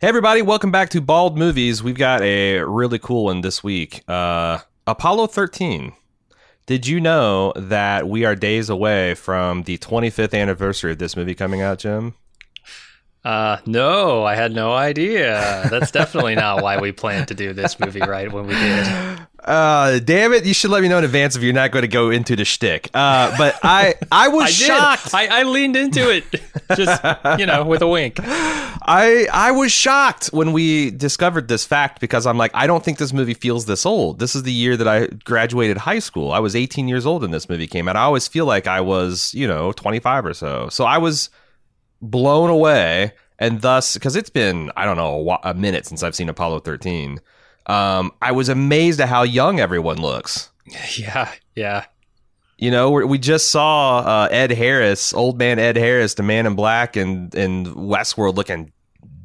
Hey everybody, welcome back to Bald Movies. We've got a really cool one this week. Uh, Apollo 13. Did you know that we are days away from the 25th anniversary of this movie coming out, Jim? Uh, no, I had no idea. That's definitely not why we planned to do this movie right when we did. Uh, damn it! You should let me know in advance if you're not going to go into the shtick. Uh, but I, I was I shocked. I, I leaned into it, just you know, with a wink. I I was shocked when we discovered this fact because I'm like, I don't think this movie feels this old. This is the year that I graduated high school. I was 18 years old when this movie came out. I always feel like I was, you know, 25 or so. So I was blown away, and thus because it's been I don't know a, a minute since I've seen Apollo 13. Um, I was amazed at how young everyone looks. Yeah, yeah. You know, we we just saw uh, Ed Harris, old man Ed Harris, the Man in Black, and and Westworld, looking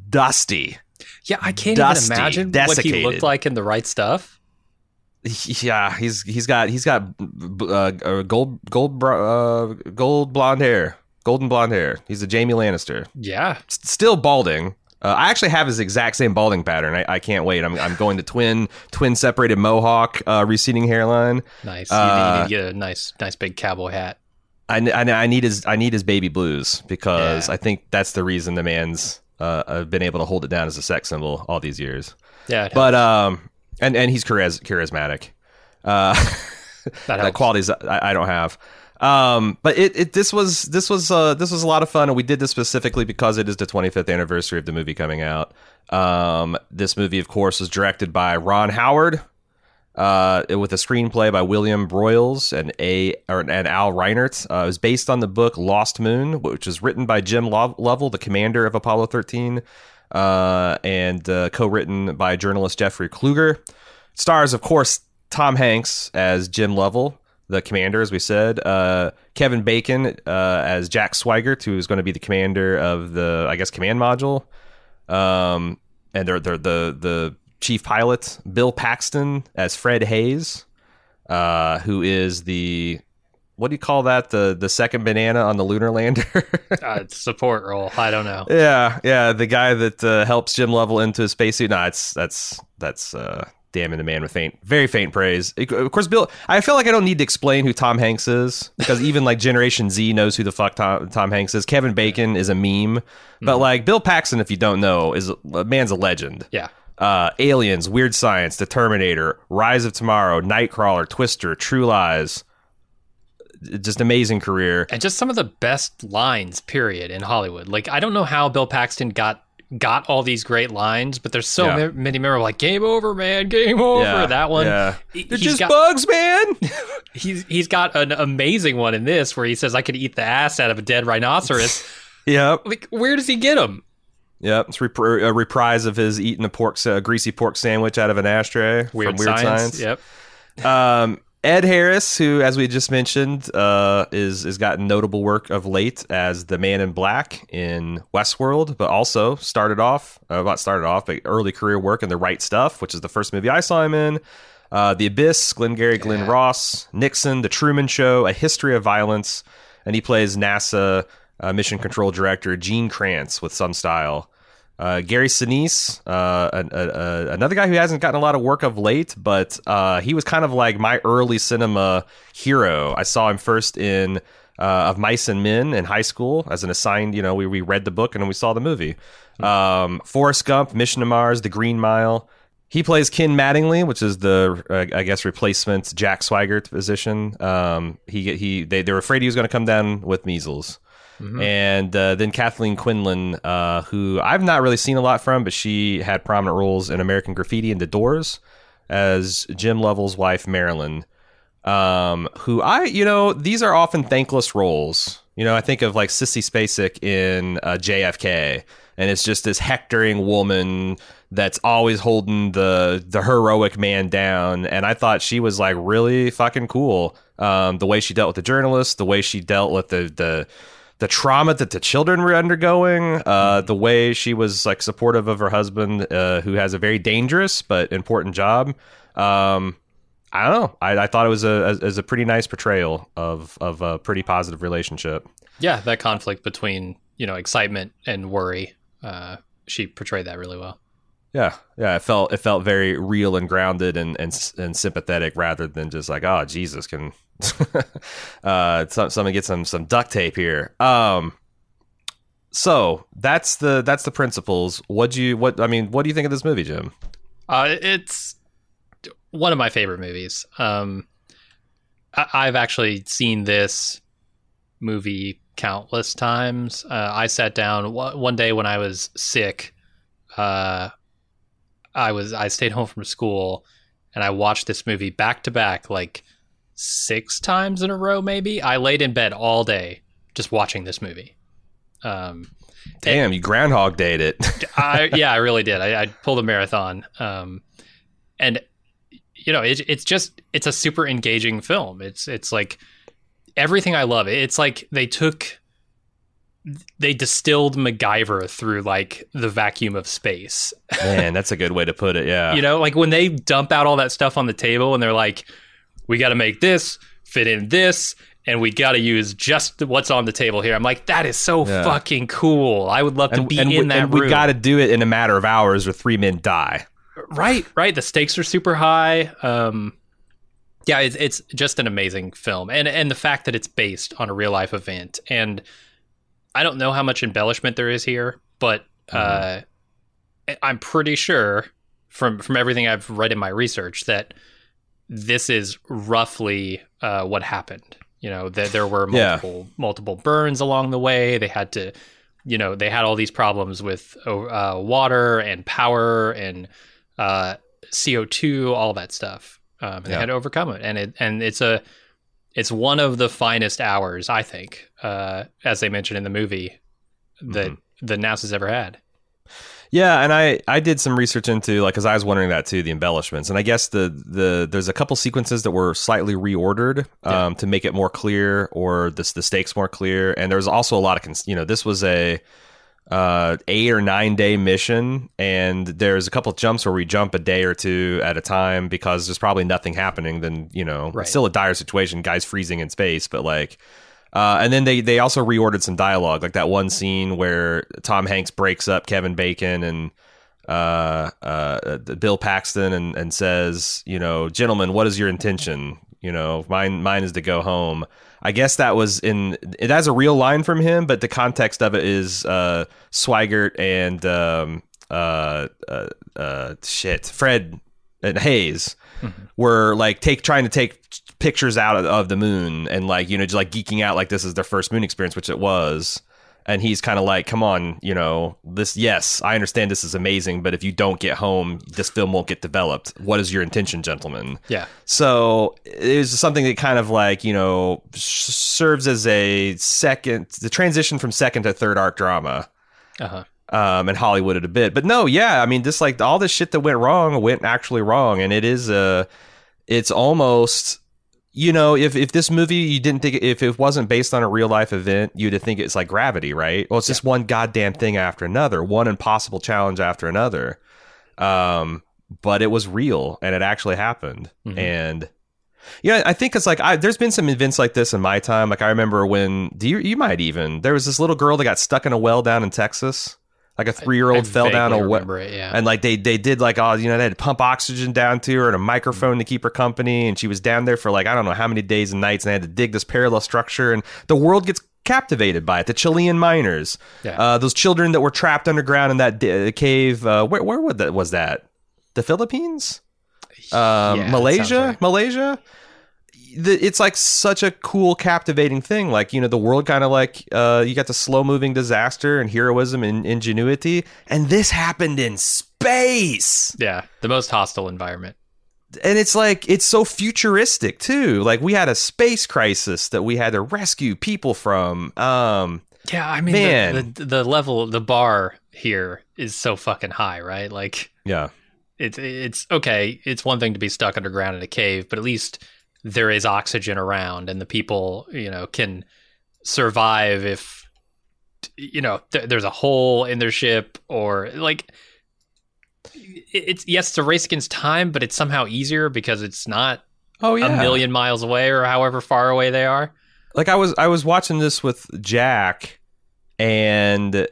dusty. Yeah, I can't Dusty, even imagine what he looked like in the right stuff. Yeah, he's he's got he's got uh, gold gold uh, gold blonde hair, golden blonde hair. He's a Jamie Lannister, Yeah, S- still balding. Uh, I actually have his exact same balding pattern. I, I can't wait. I'm I'm going to twin twin separated mohawk, uh, receding hairline. nice. You- Uh, need to get a nice, nice big cowboy hat. I, I, I need his I need his baby blues because Yeah. I think that's the reason the man's uh, uh, been able to hold it down as a sex symbol all these years. Yeah, But um, and and he's chariz- charismatic. Uh, that that qualities I, I don't have. Um, but it, it this was this was uh this was a lot of fun, and we did this specifically because it is the 25th anniversary of the movie coming out. Um, this movie, of course, was directed by Ron Howard, uh, with a screenplay by William Broyles and a or, and Al Reinert. Uh, it was based on the book Lost Moon, which was written by Jim Lo- Lovell, the commander of Apollo 13, uh, and uh, co-written by journalist Jeffrey Kluger. Stars, of course, Tom Hanks as Jim Lovell, the commander, as we said. Uh, Kevin Bacon uh, as Jack Swigert, who is going to be the commander of the, I guess, command module. Um, and they're, they're the the chief pilot, Bill Paxton as Fred Haise, uh, who is the what do you call that? The the second banana on the lunar lander. uh, support role. I don't know. yeah, yeah, the guy that uh, helps Jim Lovell into his spacesuit. No, it's that's that's uh, damning the man with faint, very faint praise. Of course, Bill. I feel like I don't need to explain who Tom Hanks is because even like Generation Z knows who the fuck Tom, Tom Hanks is. Kevin Bacon is a meme, but like Bill Paxton, if you don't know, is a man's a legend. Yeah, Uh, Aliens, Weird Science, The Terminator, Rise of Tomorrow, Nightcrawler, Twister, True Lies. Just amazing career. and just some of the best lines, period, in Hollywood. Like I don't know how Bill Paxton got got all these great lines, but there's so Yeah. many memorable. Like game over, man, game over. Yeah, that one. Yeah. He- They're just got- bugs, man. He's he's got an amazing one in this where he says, "I could eat the ass out of a dead rhinoceros." yep. like, where does he get them? Yep. It's rep- a reprise of his eating a pork, a greasy pork sandwich out of an ashtray Weird, from Weird science. Science. Yep. Um, Ed Harris, who, as we just mentioned, uh, is has gotten notable work of late as the Man in Black in Westworld, but also started off, uh, not started off, but early career work in The Right Stuff, which is the first movie I saw him in. Uh, the Abyss, Glengarry Glen Yeah. Ross, Nixon, The Truman Show, A History of Violence, and he plays NASA uh, Mission Control Director Gene Kranz with some style. Uh, Gary Sinise, uh, an- a- a- another guy who hasn't gotten a lot of work of late, but uh, he was kind of like my early cinema hero. I saw him first in uh, Of Mice and Men in high school as an assigned. You know, we, we read the book and then we saw the movie. Um, Forrest Gump, Mission to Mars, The Green Mile. He plays Ken Mattingly, which is the uh, I guess replacement Jack Swigert position. Um, he he they, they were afraid he was going to come down with measles. And uh, then Kathleen Quinlan, uh, who I've not really seen a lot from, but she had prominent roles in American Graffiti and The Doors as Jim Lovell's wife, Marilyn. Um, who I, you know, these are often thankless roles. You know, I think of like Sissy Spacek in uh, JFK, and it's just this hectoring woman that's always holding the the heroic man down. And I thought she was like really fucking cool. Um, the way she dealt with the journalists, the way she dealt with the the the trauma that the children were undergoing, uh, the way she was like supportive of her husband, uh, who has a very dangerous but important job. Um, I don't know. I, I thought it was a as a pretty nice portrayal of of a pretty positive relationship. Yeah, that conflict between you know excitement and worry uh, she portrayed that really well. Yeah, yeah, it felt it felt very real and grounded and and and sympathetic rather than just like, oh Jesus, can uh, someone get some some duct tape here. Um, so that's the that's the principles. What do you what I mean? What do you think of this movie, Jim? Uh, it's one of my favorite movies. Um, I, have actually seen this movie countless times. Uh, I sat down one day when I was sick. Uh, I was I stayed home from school and I watched this movie back to back like six times in a row. Maybe I laid in bed all day just watching this movie. Um, Damn, you Groundhog Dayed it. I yeah, I really did. I, I pulled a marathon, um, and you know, it, it's just it's a super engaging film. It's it's like everything I love. It. It's like they took they distilled MacGyver through like the vacuum of space. Man, that's a good way to put it. Yeah. you know, like when they dump out all that stuff on the table and they're like, we got to make this fit in this and we got to use just what's on the table here. I'm like, that is so yeah. fucking cool. I would love to and, be and in we, that and room. We got to do it in a matter of hours or three men die. Right, right. The stakes are super high. Um, yeah, it's, it's just an amazing film, and and the fact that it's based on a real life event, and I don't know how much embellishment there is here, but mm-hmm. uh, I'm pretty sure from from everything I've read in my research that this is roughly uh, what happened. You know, that there were multiple yeah. multiple burns along the way. They had to, you know, they had all these problems with uh, water and power and uh, CO two, all that stuff. Um, and yeah. They had to overcome it, and it and it's a it's one of the finest hours I think, uh, as they mentioned in the movie, that mm-hmm. the NASA's ever had. Yeah, and I I did some research into like because I was wondering that too the embellishments, and I guess the the there's a couple sequences that were slightly reordered um, yeah. to make it more clear or the the stakes more clear, and there's also a lot of cons- you know this was a uh, eight or nine day mission, and there's a couple jumps where we jump a day or two at a time because there's probably nothing happening. Then you know, right. still a dire situation, guys freezing in space, but like. Uh, and then they they also reordered some dialogue, like that one scene where Tom Hanks breaks up Kevin Bacon and uh, uh, Bill Paxton and, and says, you know, gentlemen, what is your intention? You know, mine mine is to go home. I guess that was in it has a real line from him, but the context of it is uh, Swigert and um, uh, uh, uh, shit Fred and Haise mm-hmm. were like take trying to take pictures out of, of, the moon and like you know just like geeking out like this is their first moon experience, which it was and he's kind of like, "Come on, you know, this. Yes, I understand this is amazing, but if you don't get home, this film won't get developed. What is your intention, gentlemen?" Yeah. So it was something that kind of like you know serves as a second, the transition from second to third arc drama. Uh huh. Um, and Hollywood it a bit, but no, yeah, I mean, this like all this shit that went wrong went actually wrong, and it is a, it's almost you know, if, if this movie you didn't think if it wasn't based on a real life event, you'd think it's like Gravity, right? Well, it's just one goddamn thing after another, one impossible challenge after another. Um, but it was real and it actually happened. Mm-hmm. And yeah, I think it's like I, there's been some events like this in my time. Like I remember when do you you might even there was this little girl that got stuck in a well down in Texas like a three year old fell down a well, yeah. and like they they did like oh you know they had to pump oxygen down to her and a microphone to keep her company, and she was down there for like I don't know how many days and nights, and they had to dig this parallel structure, and the world gets captivated by it. The Chilean miners, yeah. uh, those children that were trapped underground in that d- cave. Uh, where where was that? Was that the Philippines? Um, yeah, Malaysia, right. Malaysia the, it's like such a cool, captivating thing. Like you know, the world kind of like uh, you got the slow moving disaster and heroism and ingenuity, and this happened in space. Yeah, the most hostile environment. And it's like it's so futuristic too. Like we had a space crisis that we had to rescue people from. Um, yeah, I mean, man. The, the, the level, the bar here is so fucking high, right? Like, yeah, it's it's okay. It's one thing to be stuck underground in a cave, but at least there is oxygen around and the people you know can survive if you know th- there's a hole in their ship or like it's yes it's a race against time but it's somehow easier because it's not oh yeah a million miles away or however far away they are like i was i was watching this with jack and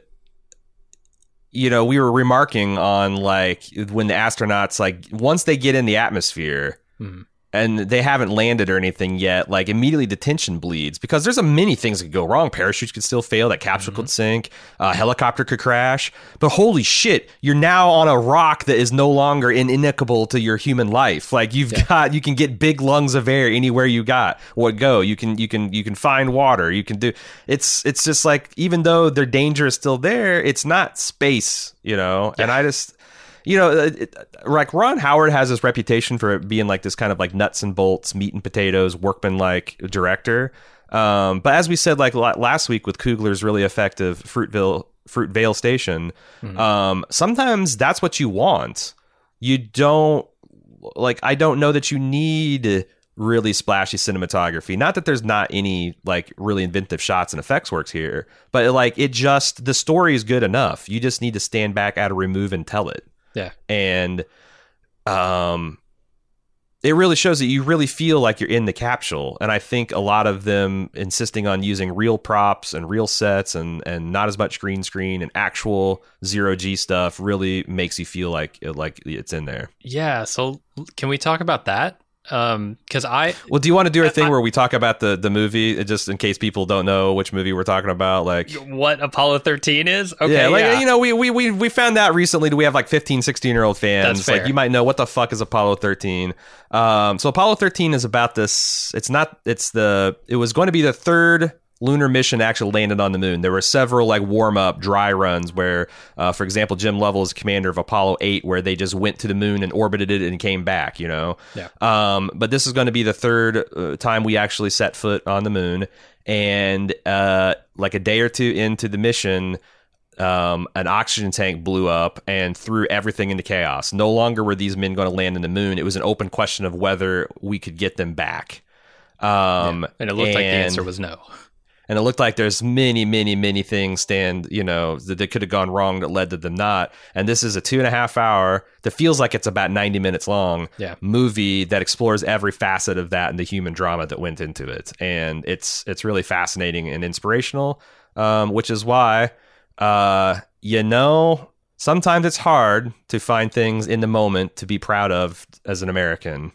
you know, we were remarking on like when the astronauts like once they get in the atmosphere Mhm. And they haven't landed or anything yet, like immediately the tension bleeds because there's a many things that could go wrong. Parachutes could still fail, that capsule Mm-hmm. could sink, a helicopter could crash. But holy shit, you're now on a rock that is no longer inimicable to your human life. Like you've got you can get big lungs of air anywhere you got what go. You can you can you can find water. You can do it's it's just like even though their danger is still there, it's not space, you know. And I just you know, it, it- like Ron Howard has this reputation for being like this kind of like nuts and bolts, meat and potatoes, workman like director. Um, but as we said, like last week with Coogler's really effective Fruitville Fruitvale Station, um, sometimes that's what you want. You don't like. I don't know that you need really splashy cinematography. Not that there's not any like really inventive shots and effects works here, but like it just the story is good enough. You just need to stand back at a remove and tell it Yeah. and um it really shows that you really feel like you're in the capsule and i think a lot of them insisting on using real props and real sets and and not as much green screen and actual zero g stuff really makes you feel like like it's in there Yeah. So can we talk about that? Um, because I well do you want to do a thing I- where we talk about the the movie uh, just in case people don't know which movie we're talking about like what Apollo 13 is? Okay. yeah, like yeah. you know, we, we we we found out recently that we have like 15, 16 year old fans. That's fair. Like you might know what the fuck is Apollo 13. Um, so Apollo 13 is about this. It's not. It's the. It was going to be the third lunar mission actually landed on the moon. There were several like warm up dry runs where, uh, for example, Jim Lovell is commander of Apollo 8, where they just went to the moon and orbited it and came back. You know. Yeah. Um, but this is going to be the third uh, time we actually set foot on the moon, and uh, like a day or two into the mission, um, an oxygen tank blew up and threw everything into chaos. No longer were these men going to land in the moon. It was an open question of whether we could get them back. Um, and it looked like the answer was no. And it looked like there's many, many, many things stand, you know, that, that could have gone wrong that led to them not. And this is a two and a half hour that feels like it's about 90 minutes long Yeah. movie that explores every facet of that and the human drama that went into it. And it's it's really fascinating and inspirational, um, which is why, uh, you know, sometimes it's hard to find things in the moment to be proud of as an American.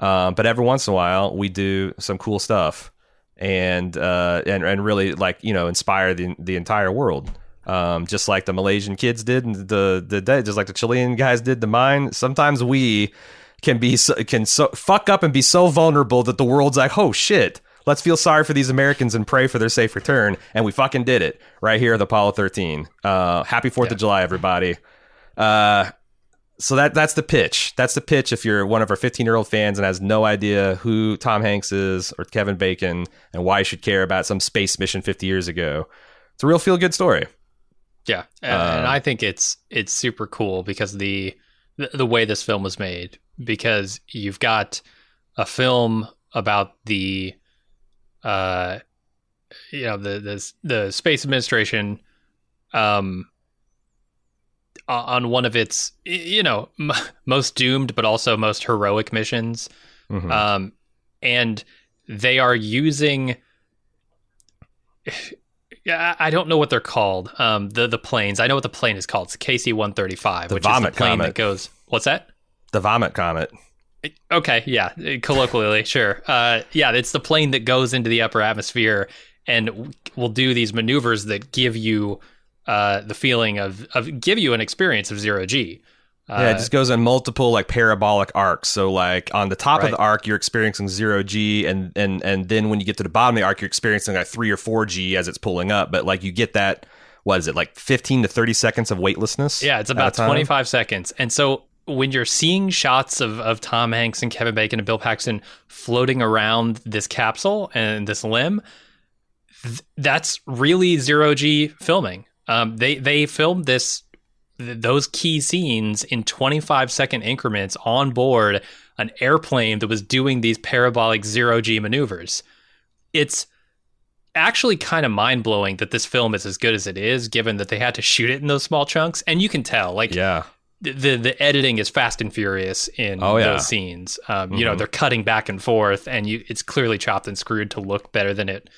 Um, but every once in a while, we do some cool stuff and uh, and and really like you know inspire the the entire world. Um, just like the Malaysian kids did, and the the just like the Chilean guys did to mine. Sometimes we can be so, can so fuck up and be so vulnerable that the world's like, oh shit. Let's feel sorry for these Americans and pray for their safe return. And we fucking did it right here at Apollo 13. Uh, happy Fourth of July, everybody. Uh, so that that's the pitch. That's the pitch if you're one of our 15 year old fans and has no idea who Tom Hanks is or Kevin Bacon and why you should care about some space mission 50 years ago. It's a real feel good story. Yeah, and, Uh, and I think it's it's super cool because the, the way this film was made because you've got a film about the uh you know the the the space administration um o- on one of its you know m- most doomed but also most heroic missions Mhm. um, and they are using. Yeah, I don't know what they're called. Um, the the planes. I know what the plane is called. It's KC one thirty five, The which is vomit the plane comet. that goes. What's that? the Vomit Comet. Okay, yeah, colloquially, sure. Uh, yeah, it's the plane that goes into the upper atmosphere and will do these maneuvers that give you uh, the feeling of of give you an experience of zero g. Uh, Yeah, it just goes in multiple like parabolic arcs. So like on the top Right. of the arc, you're experiencing zero G, and and and then when you get to the bottom of the arc, you're experiencing like three or four G as it's pulling up. But like you get that, what is it like fifteen to thirty seconds of weightlessness? Yeah, it's about 25 seconds. And so when you're seeing shots of, of Tom Hanks and Kevin Bacon and Bill Paxton floating around this capsule and this limb, th- that's really zero G filming. Um, they they filmed this th- those key scenes in 25 second increments on board an airplane that was doing these parabolic zero G maneuvers. It's actually kind of mind blowing that this film is as good as it is, given that they had to shoot it in those small chunks. And you can tell, like, Yeah, the the, editing is fast and furious in Oh, yeah. those scenes. Um, You know, Mhm. they're cutting back and forth, and you it's clearly chopped and screwed to look better than it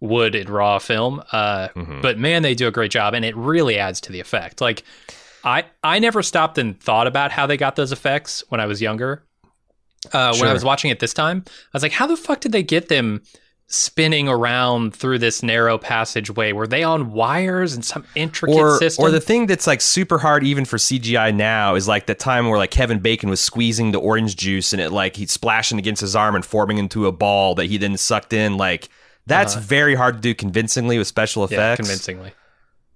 would in raw film. Uh, Mhm. But man, they do a great job, and it really adds to the effect. Like, I I never stopped and thought about how they got those effects when I was younger. Uh, When I was watching it this time, I was like, how the fuck did they get them spinning around through this narrow passageway? Were they on wires and some intricate or system? or the thing that's like super hard even for CGI now is like the time where like Kevin Bacon was squeezing the orange juice and it like he's splashing against his arm and forming into a ball that he then sucked in like that's Uh-huh. very hard to do convincingly with special effects. yeah, convincingly.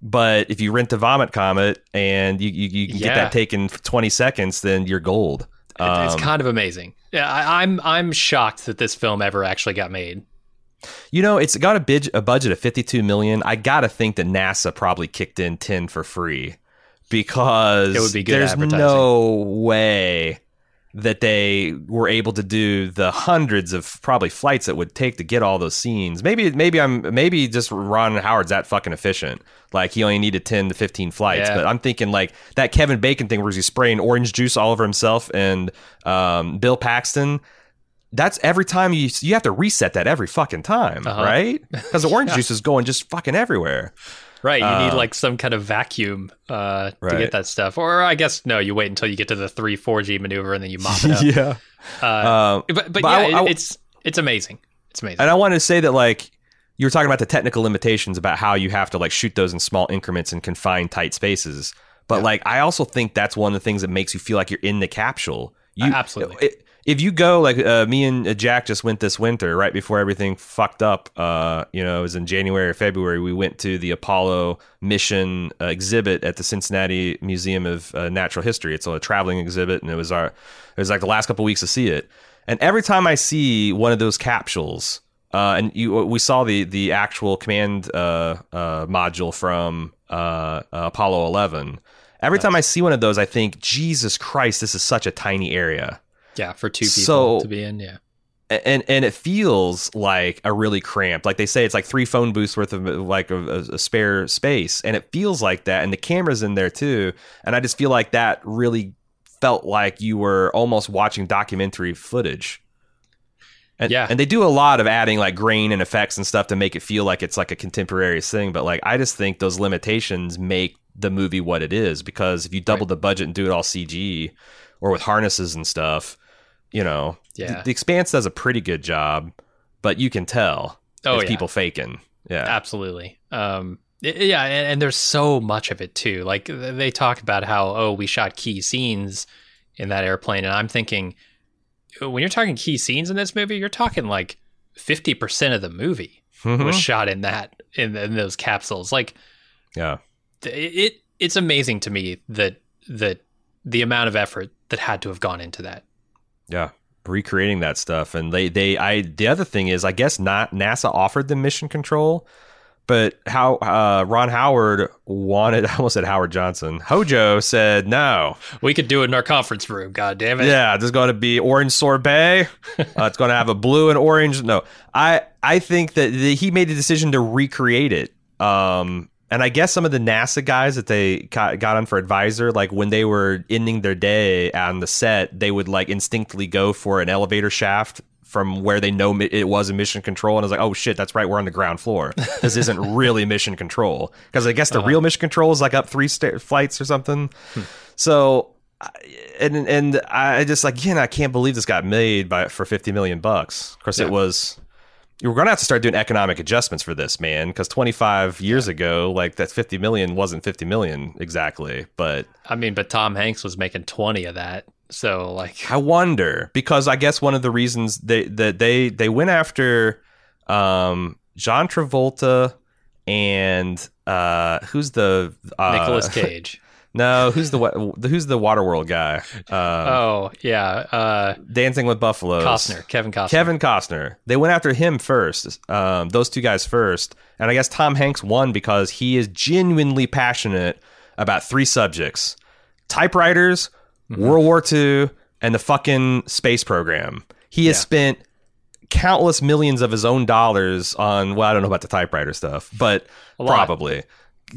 But if you rent the Vomit Comet and you you, you can get that taken for 20 seconds, then you're gold. It- it's Um, kind of amazing. Yeah, I, I'm I'm shocked that this film ever actually got made. You know, it's got a, bid- a budget of 52 million. I got to think that NASA probably kicked in 10 for free because It would be good there's no way that they were able to do the hundreds of probably flights it would take to get all those scenes. Maybe maybe I'm maybe just Ron Howard's that fucking efficient. Like he only needed 10 to 15 flights, Yeah. but I'm thinking like that Kevin Bacon thing where he's spraying orange juice all over himself and um, Bill Paxton that's every time you you have to reset that every fucking time, Uh-huh. right? Because the orange juice is going just fucking everywhere. Right, you need Uh, like some kind of vacuum uh, to get that stuff, or I guess no, you wait until you get to the three four G maneuver and then you mop it up. yeah. uh, Um, but but, but yeah, I- I- it's it's amazing. It's amazing. and I wanted to say that like you were talking about the technical limitations about how you have to like shoot those in small increments and confined tight spaces. But Yeah. like I also think that's one of the things that makes you feel like you're in the capsule. You Uh, absolutely. it- if you go like uh, me and uh, Jack just went this winter, right before everything fucked up, uh, you know, it was in January or February. We went to the Apollo mission uh, exhibit at the Cincinnati Museum of uh, Natural History. It's a traveling exhibit, and it was our it was like the last couple weeks to see it. And every time I see one of those capsules, uh, and you we saw the the actual command uh, uh, module from Apollo 11. Every time I see one of those, I think, Jesus Christ, this is such a tiny area yeah, for two people So- to be in. Yeah, and and it feels like a really cramped like they say it's like three phone booths worth of like a, a- a spare space and it feels like that and the camera's in there too and i just feel like that really felt like you were almost watching documentary footage and, Yeah. and they do a lot of adding like grain and effects and stuff to make it feel like it's like a contemporary thing but like i just think those limitations make the movie what it is because if you double the budget and do it all cg or with harnesses and stuff you know Yeah. the, the expanse does a pretty good job but you can tell Oh, it's yeah. people faking yeah absolutely. Um, yeah, and, and there's so much of it too. Like they talk about how oh we shot key scenes in that airplane, and I'm thinking when you're talking key scenes in this movie, you're talking like fifty percent of the movie Mhm. was shot in that in, in those capsules. Like yeah it, it's amazing to me that that the amount of effort that had to have gone into that. Yeah recreating that stuff and they they i the other thing is i guess not nasa offered them mission control but how uh, ron howard wanted i almost said howard johnson hojo said no We could do it in our conference room. God damn it! Yeah, there's going to be orange sorbet. Uh, it's going to have a blue and orange. No, I I think that the, he made the decision to recreate it. Um, and I guess some of the NASA guys that they got, got on for advisor, like when they were ending their day on the set, they would like instinctively go for an elevator shaft from where they know it was a mission control. And I was like, oh shit, that's right, we're on the ground floor. This isn't really mission control because I guess the uh-huh. real mission control is like up three sta- flights or something. Hmm. So and and I just like again I can't believe this got made by for fifty million bucks. Of course, Yeah. it was. You're gonna have to start doing economic adjustments for this, man, because 25 years ago, like that 50 million wasn't 50 million exactly. But I mean, but Tom Hanks was making twenty of that, so like I wonder because I guess one of the reasons they that they they went after um, John Travolta and uh, who's the uh, Nicolas Cage. No, who's the who's the Waterworld guy? Uh, oh yeah, uh, Dancing with Buffaloes. Costner, Kevin Costner. Kevin Costner. They went after him first, um, those two guys first. And I guess Tom Hanks won because he is genuinely passionate about three subjects typewriters, Mm-hmm. World War II, and the fucking space program. He has Yeah. spent countless millions of his own dollars on, well, I don't know about the typewriter stuff, but probably.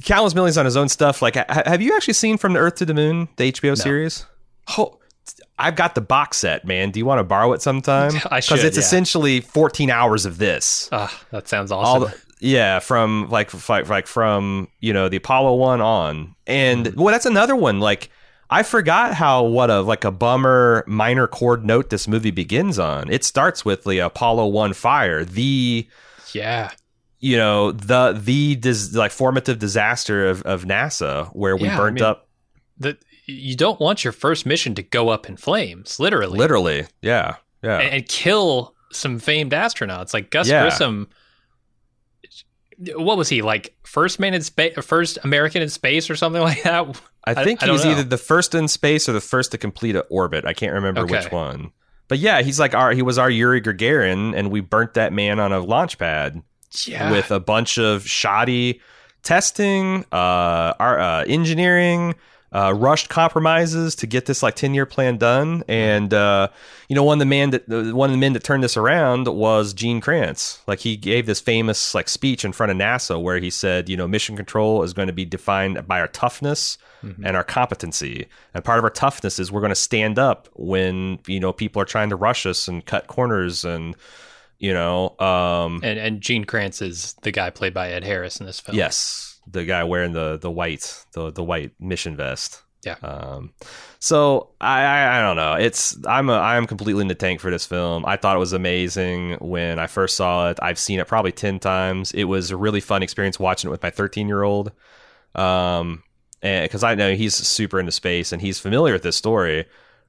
Countless millions on his own stuff. Like, have you actually seen From the Earth to the Moon, the HBO series? Oh, I've got the box set, man. Do you want to borrow it sometime? I should, it's yeah. essentially 14 hours of this. Ah, that sounds awesome. the, Yeah, from like like like from you know the Apollo one on, and well, that's another one. Like I forgot how what a like a bummer minor chord note this movie begins on. It starts with the Apollo one fire, the Yeah. You know the the dis, like formative disaster of, of NASA where we Yeah, I burnt mean- up The, you don't want your first mission to go up in flames, literally. literally. Yeah, yeah, and, and kill some famed astronauts like Gus Yeah. Grissom. What was he like? First man in space, first American in space, or something like that. I I- think I he's know. either the first in space or the first to complete an orbit. I can't remember Okay. which one. But yeah, he's like our he was our Yuri Gagarin, and we burnt that man on a launch pad Yeah, with a bunch of shoddy testing, uh, our uh, engineering, uh, rushed compromises to get this like ten year plan done. And uh, you know, one of the man that one of the men that turned this around was Gene Kranz. Like he gave this famous like speech in front of NASA where he said, you know, mission control is going to be defined by our toughness and our competency. And part of our toughness is we're going to stand up when you know people are trying to rush us and cut corners and you know um and and Gene Kranz is the guy played by Ed Harris in this film. Yes, the guy wearing the the white the the white mission vest. Yeah. Um, so I, I I don't know. It's I'm a I'm completely in the tank for this film. I thought it was amazing when I first saw it. I've seen it probably ten times. It was a really fun experience watching it with my 13 year old. Um, and because I know he's super into space and he's familiar with this story.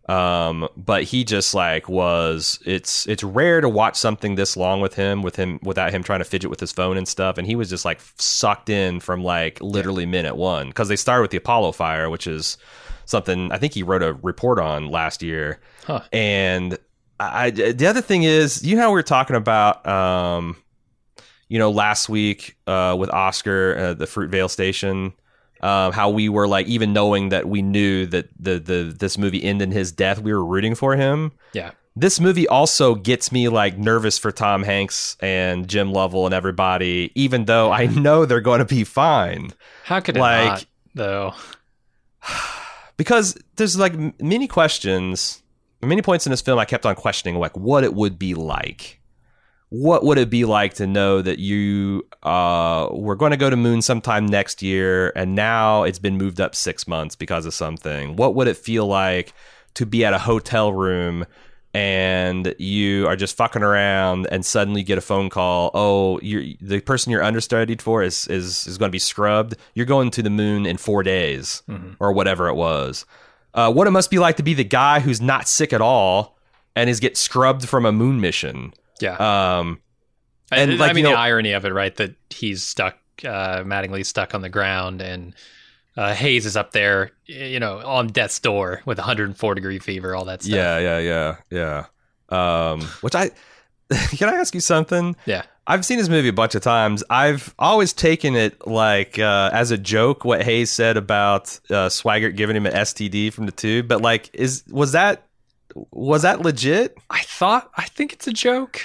Um, but he just like was it's it's rare to watch something this long with him with him without him trying to fidget with his phone and stuff. And he was just like sucked in from like literally minute one. Because they started with the apollo fire which is something i think he wrote a report on last year. Huh. and I, I the other thing is you know how we were talking about um you know last week uh with oscar uh, the fruitvale station um, how we were like even knowing that we knew that the the this movie ended in his death, we were rooting for him. Yeah. This movie also gets me like nervous for Tom Hanks and Jim Lovell and everybody, even though I know they're going to be fine. How could it Like- not, though? because there's like many questions, many points in this film I kept on questioning like what it would be like. What would it be like to know that you uh, were going to go to moon sometime next year and now it's been moved up six months because of something? What would it feel like to be at a hotel room and you are just fucking around and suddenly you get a phone call? Oh, the person you're understudied for is, is, is going to be scrubbed. You're going to the moon in four days or whatever it was. Uh, what it must be like to be the guy who's not sick at all and is get scrubbed from a moon mission. Yeah. Um, and and, like, I mean you know- the irony of it, right? That he's stuck, uh, Mattingly's stuck on the ground, and uh, Haise is up there, you know, on death's door with 104 degree fever, all that stuff. yeah, yeah, yeah, yeah. Um, which I can I ask you something? Yeah. I've seen this movie a bunch of times. I've always taken it like uh, as a joke what Haise said about uh, Swigert giving him an STD from the tube, but like, is was that was that legit? I thought, I think it's a joke.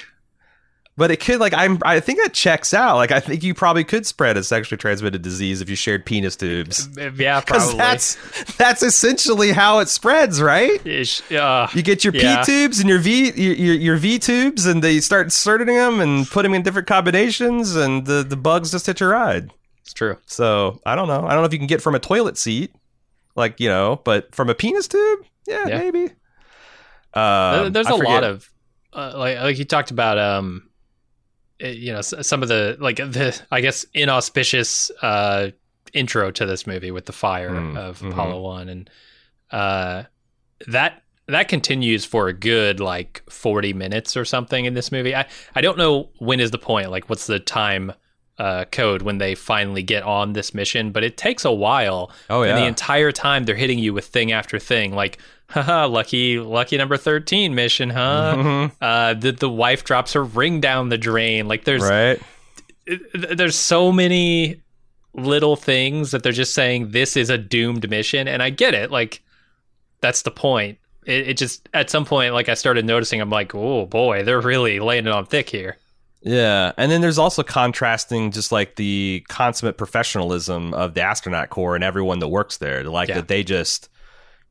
But it could like I'm I think that checks out. Like I think you probably could spread a sexually transmitted disease if you shared penis tubes. Yeah, Because probably. that's that's essentially how it spreads, right? Ish, uh, You get your Yeah. P tubes and your V your, your your V tubes, and they start inserting them and put them in different combinations, and the the bugs just hit your ride. it's true. So I don't know. I don't know if you can get from a toilet seat, like you know, but from a penis tube, yeah, Yeah. maybe. Um, There's a lot of uh, like like you talked about um uh, you know some of the like the I guess inauspicious uh intro to this movie with the fire Mm, of mhm. Apollo 1 and uh that that continues for a good like 40 minutes or something in this movie. I I don't know when is the point like what's the time uh code when they finally get on this mission, but it takes a while Oh and the entire time they're hitting you with thing after thing like haha lucky lucky number 13 mission huh Mhm. uh the, the wife drops her ring down the drain like there's right. there's so many little things that they're just saying this is a doomed mission and i get it like that's the point it, it just at some point like i started noticing i'm like oh boy they're really laying it on thick here Yeah, and then there's also contrasting just like the consummate professionalism of the astronaut corps and everyone that works there. Like Yeah. that they just,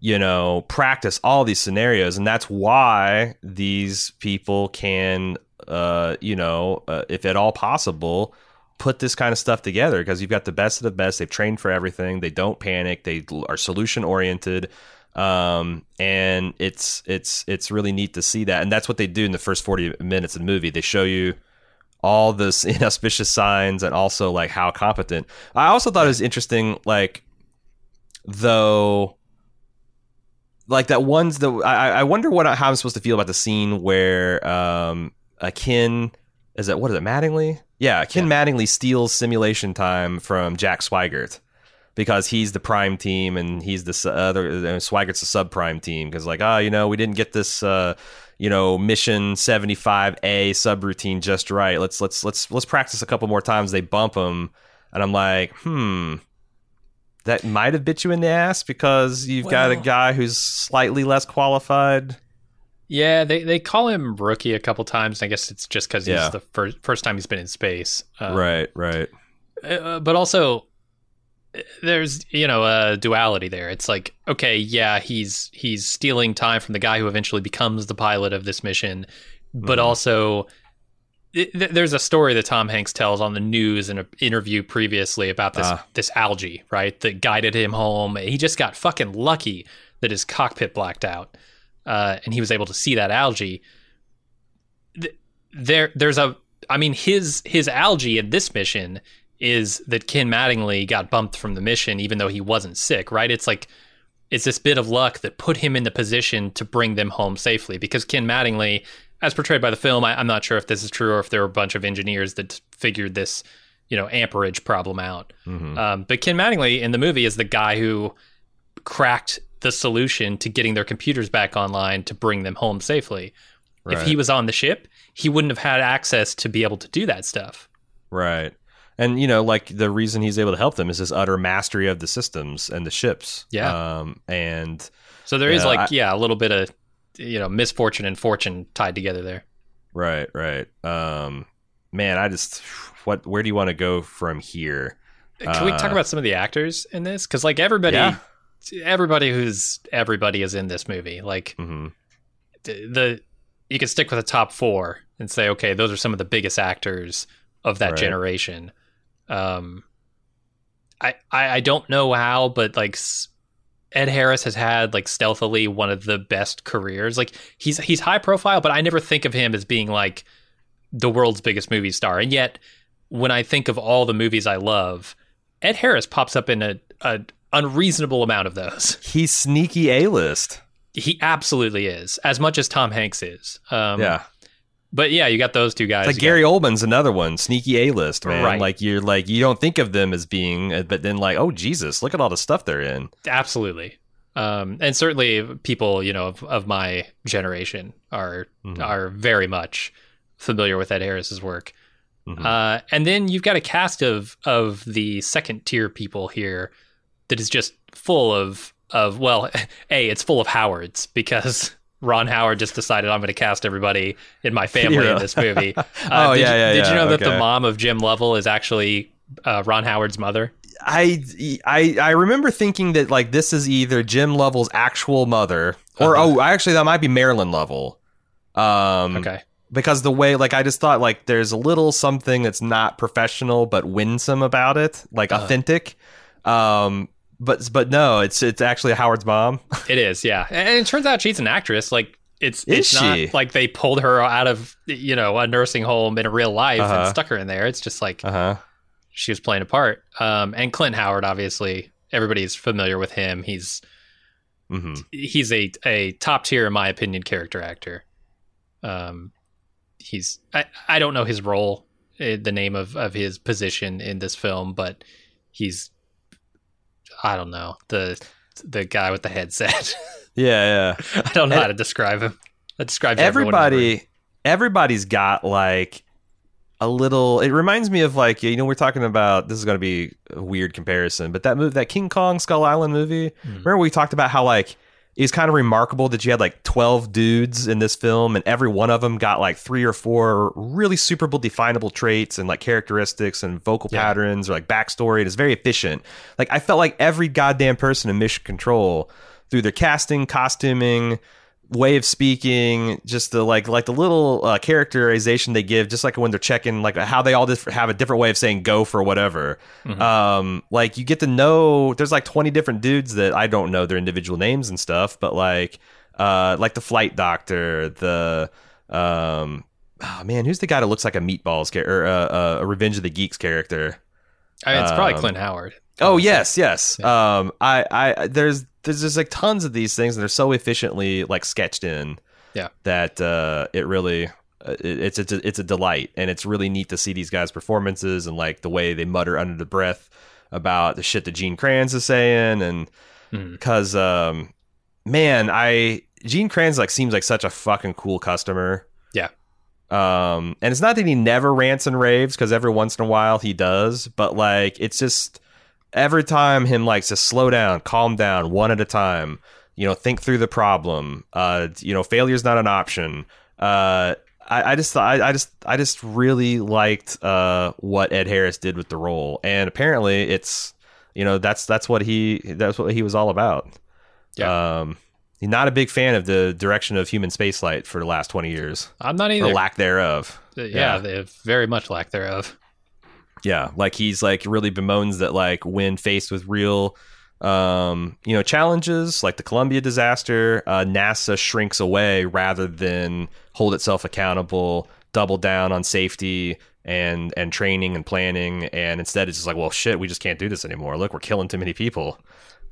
you know, practice all these scenarios, and that's why these people can, uh, you know, uh, if at all possible, put this kind of stuff together because you've got the best of the best. They've trained for everything. They don't panic. They are solution oriented. Um, and it's it's it's really neat to see that. And that's what they do in the first 40 minutes of the movie. They show you all this inauspicious signs and also like how competent. I also thought it was interesting like though like that one's the I, I wonder what how I'm supposed to feel about the scene where um a Ken is it what is it Mattingly? Yeah, Ken Yeah. Mattingly steals simulation time from Jack Swigert because he's the prime team and he's the other uh, Swigert's the subprime team because like oh you know we didn't get this uh you know mission 75A subroutine just right let's let's let's let's practice a couple more times they bump him and I'm like hmm that might have bit you in the ass because you've got a guy who's slightly less qualified Yeah, they, they call him rookie a couple times. I guess it's just because Yeah. he's the first first time he's been in space. Um, right right uh, but also uh, there's you know a duality there it's like okay yeah he's he's stealing time from the guy who eventually becomes the pilot of this mission but Mhm. also it, there's a story that Tom Hanks tells on the news in an interview previously about this Ah. this algae right that guided him home he just got fucking lucky that his cockpit blacked out uh, and he was able to see that algae Th- there there's a I mean his his algae in this mission is that Ken Mattingly got bumped from the mission even though he wasn't sick, right? It's like it's this bit of luck that put him in the position to bring them home safely because Ken Mattingly, as portrayed by the film, I, I'm not sure if this is true or if there were a bunch of engineers that figured this, you know, amperage problem out. Mhm. Um, but Ken Mattingly in the movie is the guy who cracked the solution to getting their computers back online to bring them home safely. If he was on the ship, he wouldn't have had access to be able to do that stuff. Right. And you know, like the reason he's able to help them is his utter mastery of the systems and the ships. Yeah. Um and So there is like, I- yeah, a little bit of, you know, misfortune and fortune tied together there. right, right. Um man, I just what where do you want to go from here? Can we talk Uh, about some of the actors in this? Because like everybody, Yeah. everybody who's everybody is in this movie. Like Mhm. the, the you can stick with the top four and say, okay, those are some of the biggest actors of that Right. generation. Um, I, I I don't know how, but like s- Ed Harris has had like stealthily one of the best careers. Like he's he's high profile, but I never think of him as being like the world's biggest movie star. And yet, when I think of all the movies I love, Ed Harris pops up in a, a unreasonable amount of those. He's sneaky A-list. He absolutely is, as much as Tom Hanks is. Um, yeah. But yeah, you got those two guys. Like You Gary Oldman's another one, sneaky A-list, man. Right. Like you're like you don't think of them as being uh, but then like, oh Jesus, look at all the stuff they're in. absolutely, um, and certainly people you know of, of my generation are Mhm. are very much familiar with Ed Harris's work. Mhm. Uh, and then you've got a cast of of the second tier people here that is just full of of well, a it's full of Howards because Ron Howard just decided I'm going to cast everybody in my family Yeah. in this movie. Uh, Oh, did yeah, you, yeah, Did you yeah, know that the mom of Jim Lovell is actually uh, Ron Howard's mother? I, I I remember thinking that like this is either Jim Lovell's actual mother or Uh-huh. oh actually that might be Marilyn Lovell. Um Okay, because the way like I just thought like there's a little something that's not professional but winsome about it, like Uh-huh. authentic. Um but but no, it's it's actually Howard's mom. it is. Yeah, and it turns out she's an actress. Like it's Is it's she? not like they pulled her out of you know a nursing home in real life Uh-huh. and stuck her in there. It's just like Uh-huh. she was playing a part. Um, and Clint Howard, obviously, everybody's familiar with him. He's Mhm. he's a a top tier, in my opinion, character actor. Um, he's I, I don't know his role, eh, the name of of his position in this film, but he's I don't know the the guy with the headset. Yeah, yeah. I don't know And- how to describe him. That describes everyone in the room. everybody everybody's got like a little it reminds me of like you know we're talking about this is going to be a weird comparison but that move that king kong skull island movie Mhm. remember we talked about how like was kind of remarkable that you had like 12 dudes in this film and every one of them got like three or four really superable definable traits and like characteristics and vocal Yeah. patterns or like backstory and it's very efficient like i felt like every goddamn person in mission control through their casting costuming way of speaking, just the like like the little uh, characterization they give, just like when they're checking, like how they all just have a different way of saying "go" for whatever. Mhm. Um, like you get to know. There's like 20 different dudes that I don't know their individual names and stuff, but like uh, like the flight doctor, the um, oh man, who's the guy that looks like a meatballs char- or uh, uh, a Revenge of the Geeks character? I mean, it's probably Um, Clint Howard. Oh yes, yes. Um, I, I, there's, there's just like tons of these things, and they're so efficiently like sketched in. Yeah. That uh, it really, uh, it's it's a, it's a delight, and it's really neat to see these guys' performances and like the way they mutter under the breath about the shit that Gene Kranz is saying, and because um, man, I Gene Kranz like seems like such a fucking cool customer. Yeah. Um, and it's not that he never rants and raves because every once in a while he does, but like it's just every time him like to slow down, calm down, one at a time. You know, think through the problem. Uh, you know, failure's not an option. Uh, I, I just I, I just I just really liked uh what Ed Harris did with the role, and apparently it's you know that's that's what he that's what he was all about. Yeah. Um, he's not a big fan of the direction of human spaceflight for the last twenty years I'm not or either. lack thereof. Uh, yeah. yeah, very much lack thereof. Yeah, like he's like really bemoans that like when faced with real um you know challenges like the Columbia disaster, uh NASA shrinks away rather than hold itself accountable, double down on safety and and training and planning and instead it's just like well shit we just can't do this anymore. Look we're killing too many people.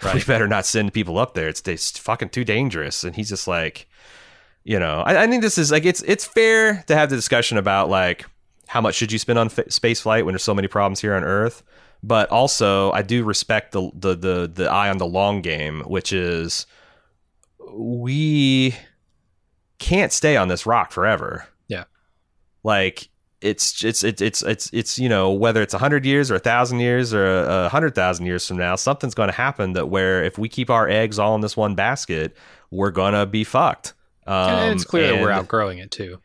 We better not send people up there. It's, it's fucking too dangerous. And he's just like you know I, I think this is like it's it's fair to have the discussion about like how much should you spend on f- space flight when there's so many problems here on earth but also i do respect the the the, the eye on the long game which is we can't stay on this rock forever Yeah. like it's it's it's it's it's it's you know whether it's a hundred years or a thousand years or a, hundred thousand years from now, something's going to happen that where if we keep our eggs all in this one basket, we're gonna be fucked. Um, and it's clear that we're outgrowing it too.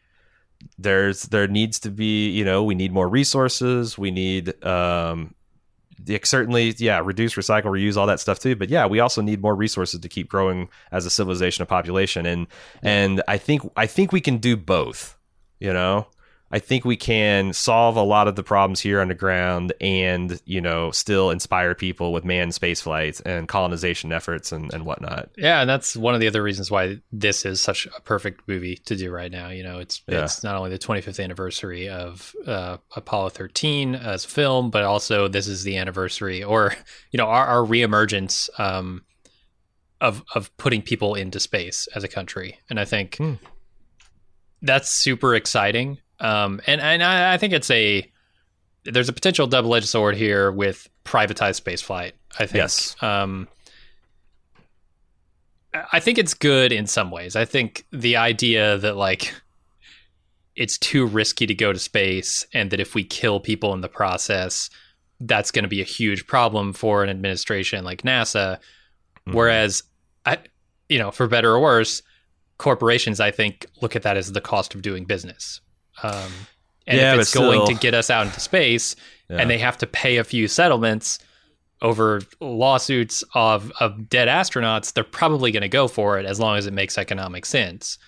There's there needs to be you know we need more resources. We need um, certainly yeah reduce, recycle, reuse, all that stuff too. But yeah, we also need more resources to keep growing as a civilization of population. And and I think I think we can do both. You know. I think we can solve a lot of the problems here on the ground and, you know, still inspire people with manned space flights and colonization efforts and, and whatnot. Yeah, and that's one of the other reasons why this is such a perfect movie to do right now. You know, it's Yeah. it's not only the 25th anniversary of uh, Apollo 13 as a film, but also this is the anniversary, or you know, our, our reemergence um, of of putting people into space as a country, and I think Hmm. that's super exciting. Um, and and I, I think it's a there's a potential double edged sword here with privatized spaceflight. I think. Yes. Um, I think it's good in some ways. I think the idea that like it's too risky to go to space and that if we kill people in the process, that's going to be a huge problem for an administration like NASA. Mhm. Whereas I you know, for better or worse, corporations I think look at that as the cost of doing business. Um and Yeah, if it's going still- to get us out into space Yeah. and they have to pay a few settlements over lawsuits of, of dead astronauts, they're probably going to go for it as long as it makes economic sense.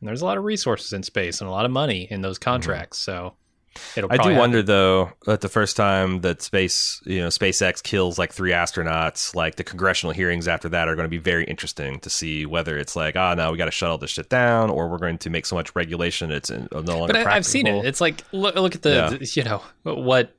And there's a lot of resources in space and a lot of money in those contracts, so it'll. I do probably wonder though that the first time that space, you know, SpaceX kills like three astronauts, like the congressional hearings after that are going to be very interesting to see whether it's like, ah, no, we got to shut all this shit down, or we're going to make so much regulation it's in- no longer. But I, I've seen it. It's like look, look at the, Yeah. you know what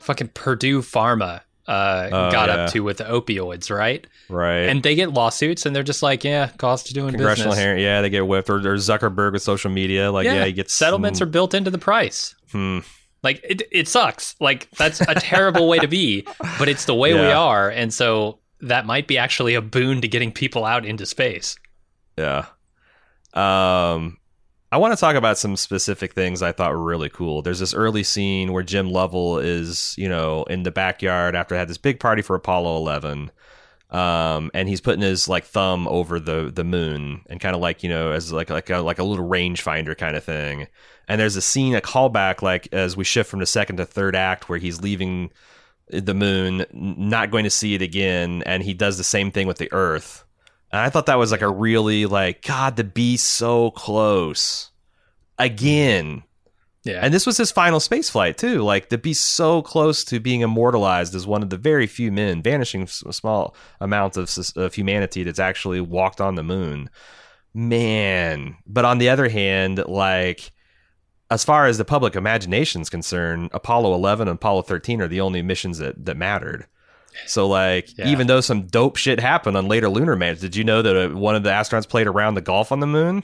fucking Purdue Pharma uh, Oh, got yeah. up to with the opioids, right? right. And they get lawsuits, and they're just like, yeah, cost of doing congressional business. hearing, yeah, they get whipped, or, or Zuckerberg with social media, like yeah, he gets settlements are built into the price. Hmm. Like it, it sucks. Like that's a terrible way to be, but it's the way we are, and so that might be actually a boon to getting people out into space. Yeah. Um, I want to talk about some specific things I thought were really cool. There's this early scene where Jim Lovell is, you know, in the backyard after I had this big party for Apollo 11. Um, and he's putting his like thumb over the the moon and kind of like you know as like like a like a little rangefinder kind of thing. And there's a scene, a callback, like as we shift from the second to third act, where he's leaving the moon, not going to see it again, and he does the same thing with the Earth And I thought that was like a really like God to be so close again. Yeah. And this was his final space flight too. Like to be so close to being immortalized as one of the very few men, vanishing small amount of, of humanity that's actually walked on the moon. Man, but on the other hand, like as far as the public imagination is concerned, Apollo 11 and Apollo 13 are the only missions that that mattered. So like Yeah. even though some dope shit happened on later lunar missions, did you know that uh, one of the astronauts played around the golf on the moon?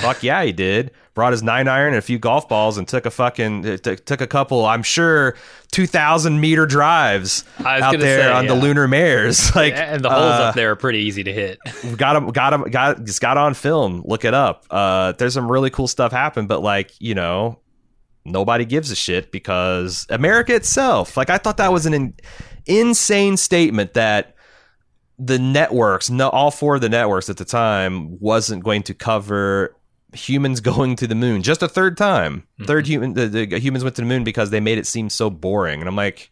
Fuck yeah, he did. Brought his nine iron and a few golf balls and took a fucking t- took a couple, I'm sure, two thousand meter drives out there say, on the lunar mares. Like and the holes uh, up there are pretty easy to hit. got him, got him, got just got on film. Look it up. Uh, there's some really cool stuff happen, but like you know, nobody gives a shit because America itself. Like I thought that was an in, insane statement that the networks, no, all four of the networks at the time, wasn't going to cover humans going to the moon just a third time. Third human, the, the humans went to the moon because they made it seem so boring, and I'm like.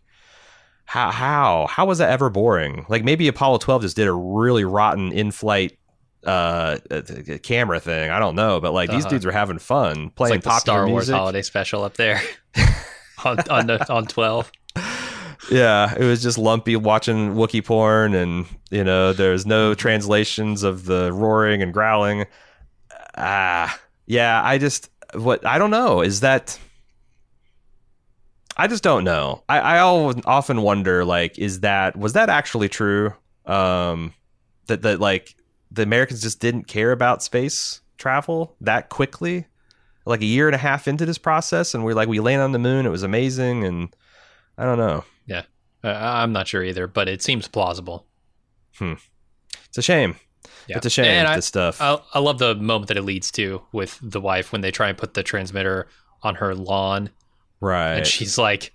How how how was that ever boring? Like maybe Apollo 12 just did a really rotten in-flight uh, uh, camera thing. I don't know, but like these Uh-huh. dudes were having fun It's playing like the Star Wars music. holiday special up there on on, the, on twelve. Yeah, it was just lumpy watching Wookiee porn, and you know, there's no translations of the roaring and growling. Ah, yeah, I just what I don't know is that I just don't know. I I always, often wonder like, is that was that actually true? Um, that that like the Americans just didn't care about space travel that quickly, like a year and a half into this process, and we're like we landed on the moon, it was amazing, and I don't know. Uh, I'm not sure either, but it seems plausible. It's a shame. Yeah. It's a shame. And I- this stuff. I, I love the moment that it leads to with the wife when they try and put the transmitter on her lawn, right. and she's like,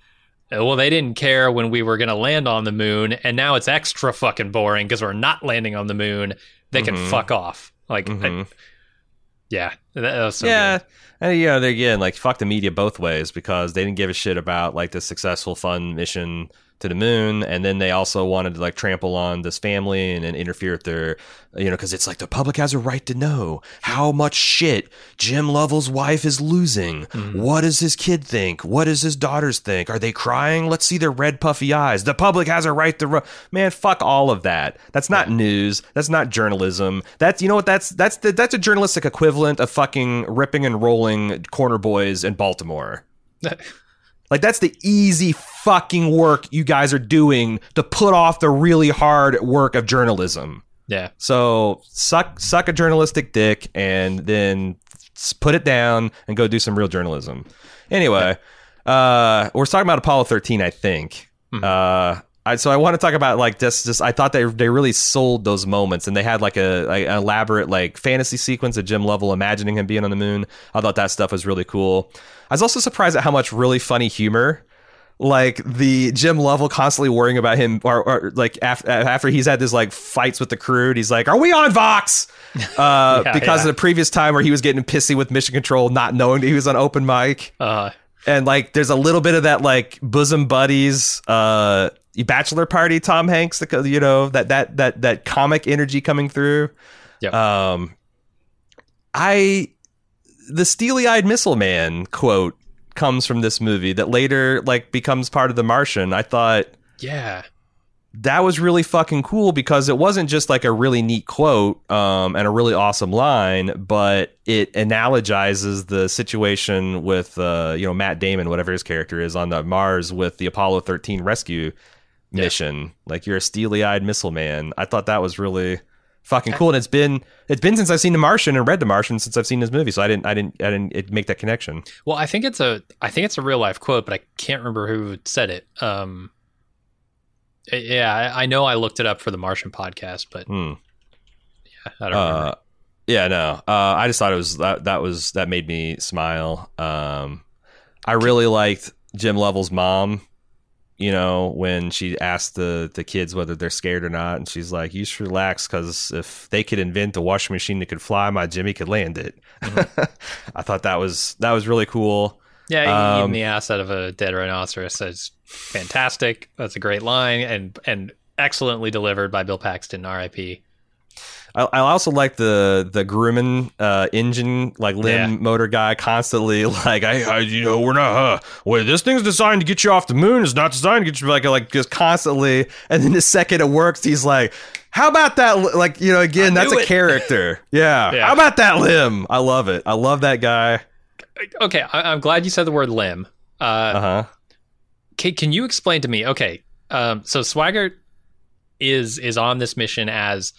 "Oh, "Well, they didn't care when we were going to land on the moon, and now it's extra fucking boring because we're not landing on the moon. They can Mhm. fuck off." Like, I- Mhm. yeah, that, so yeah. good. And you know, they again like fuck the media both ways because they didn't give a shit about like the successful fun mission to the moon and then they also wanted to like trample on this family and, and interfere with their you know because it's like the public has a right to know how much shit jim lovell's wife is losing. Mhm. what does his kid think? What does his daughters think? Are they crying? Let's see their red puffy eyes. The public has a right to ru-. man fuck all of that. That's not news. That's not journalism. That's you know what? That's that's the, that's a journalistic equivalent of fucking ripping and rolling corner boys in baltimore like that's the easy fucking work you guys are doing to put off the really hard work of journalism. Yeah, So suck suck a journalistic dick and then put it down and go do some real journalism. Anyway, uh, we're talking about Apollo 13, I think. Mhm. Uh, I, so I want to talk about like this. Just I thought they they really sold those moments, and they had like a, like, an elaborate like fantasy sequence of Jim Lovell imagining him being on the moon. I thought that stuff was really cool. I was also surprised at how much really funny humor like the Jim Lovell constantly worrying about him, or, or like after after he's had this like fights with the crew, and he's like, "Are we on VOX?" Uh, Yeah, because yeah. of the previous time where he was getting pissy with Mission Control, not knowing that he was on open mic, uh, and like there's a little bit of that like bosom buddies, uh, bachelor party, Tom Hanks, the you know that that that that comic energy coming through. Yep. Um, I the steely eyed missile man quote comes from this movie that later like becomes part of the Martian. I thought yeah, that was really fucking cool because it wasn't just like a really neat quote um, and a really awesome line, but it analogizes the situation with uh, you know Matt Damon, whatever his character is on the Mars with the Apollo 13 rescue Yeah. mission. Like you're a steely-eyed missile man. I thought that was really fucking cool, and it's been it's been since I've seen The Martian and read The Martian since I've seen this movie, so I didn't I didn't I didn't make that connection. Well, I think it's a I think it's a real life quote, but I can't remember who said it. Um, yeah, I, I know I looked it up for the Martian podcast, but Hmm. I don't remember. Uh, yeah, no. Uh, I just thought it was that that was that made me smile. Um, I really liked Jim Lovell's mom. You know, when she asked the the kids whether they're scared or not, and she's like, "You should relax, because if they could invent a washing machine that could fly, my Jimmy could land it." I thought that was that was really cool. Yeah, eating um, the ass out of a dead rhinoceros is fantastic. That's a great line and and excellently delivered by Bill Paxton, R.I.P. I, I also like the the Grumman uh, engine like LEM Yeah. motor guy constantly like I, I you know we're not uh wait this thing's designed to get you off the moon it's not designed to get you like like just constantly and then the second it works he's like how about that like you know again that's a it. character yeah. Yeah. how about that LEM I love it I love that guy Okay, I, I'm glad you said the word LEM. Uh, uh huh can, can you explain to me? Okay, um, so Swigert is is on this mission as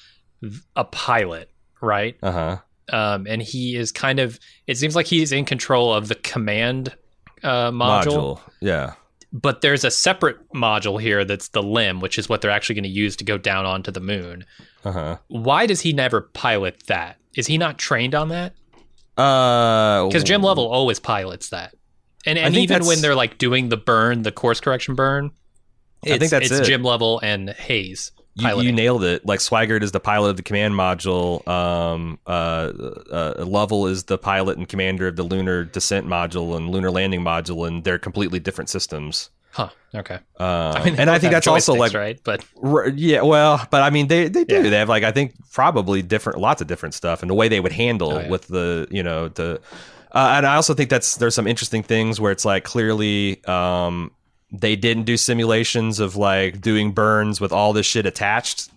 a pilot, right? uh huh Um, and he is kind of. It seems like he's in control of the command uh, module, module yeah but there's a separate module here that's the LEM, which is what they're actually going to use to go down onto the moon. uh huh Why does he never pilot that? Is he not trained on that? Uh Because Jim Lovell always pilots that, and and even when they're like doing the burn, the course correction burn, I think it's, that's it's it. Jim Lovell and Haise You, you nailed it. Like Swigert is the pilot of the command module. Um, uh, uh, Lovell is the pilot and commander of the lunar descent module and lunar landing module, and they're completely different systems. Huh? Okay. Um, I mean, and I think that's also like, right, but r- yeah, well, but I mean, they they do. Yeah. They have like I think probably different, lots of different stuff, and the way they would handle Oh, yeah. with the you know the. Uh, and I also think that's there's some interesting things where it's like clearly um, they didn't do simulations of like doing burns with all this shit attached.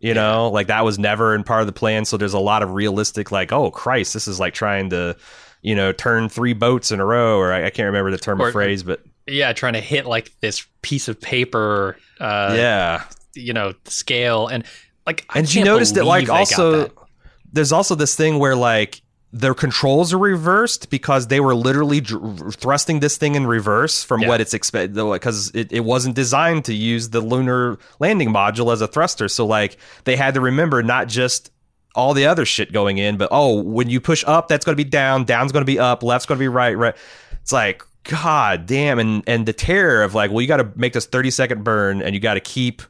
You know, like that was never in part of the plan. So there's a lot of realistic, like, oh Christ, this is like trying to, you know, turn three boats in a row, or I, I can't remember the term Or- or phrase, but yeah, trying to hit like this piece of paper, uh, yeah. you know, scale and like. I and you noticed that like also that. there's also this thing where like their controls are reversed because they were literally dr- thrusting this thing in reverse from Yeah. what it's expected because it, it wasn't designed to use the lunar landing module as a thruster so like they had to remember not just all the other shit going in but oh when you push up that's going to be down down's going to be up left's going to be right right it's like god damn. And and the terror of like well you got to make this 30 second burn and you got to keep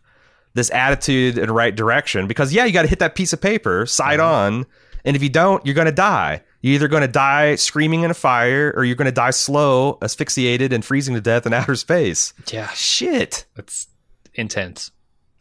this attitude in the right direction because yeah you got to hit that piece of paper side mm-hmm. on. And if you don't you're going to die. You're either going to die screaming in a fire or you're going to die slow asphyxiated and freezing to death in outer space. Yeah, shit. That's intense.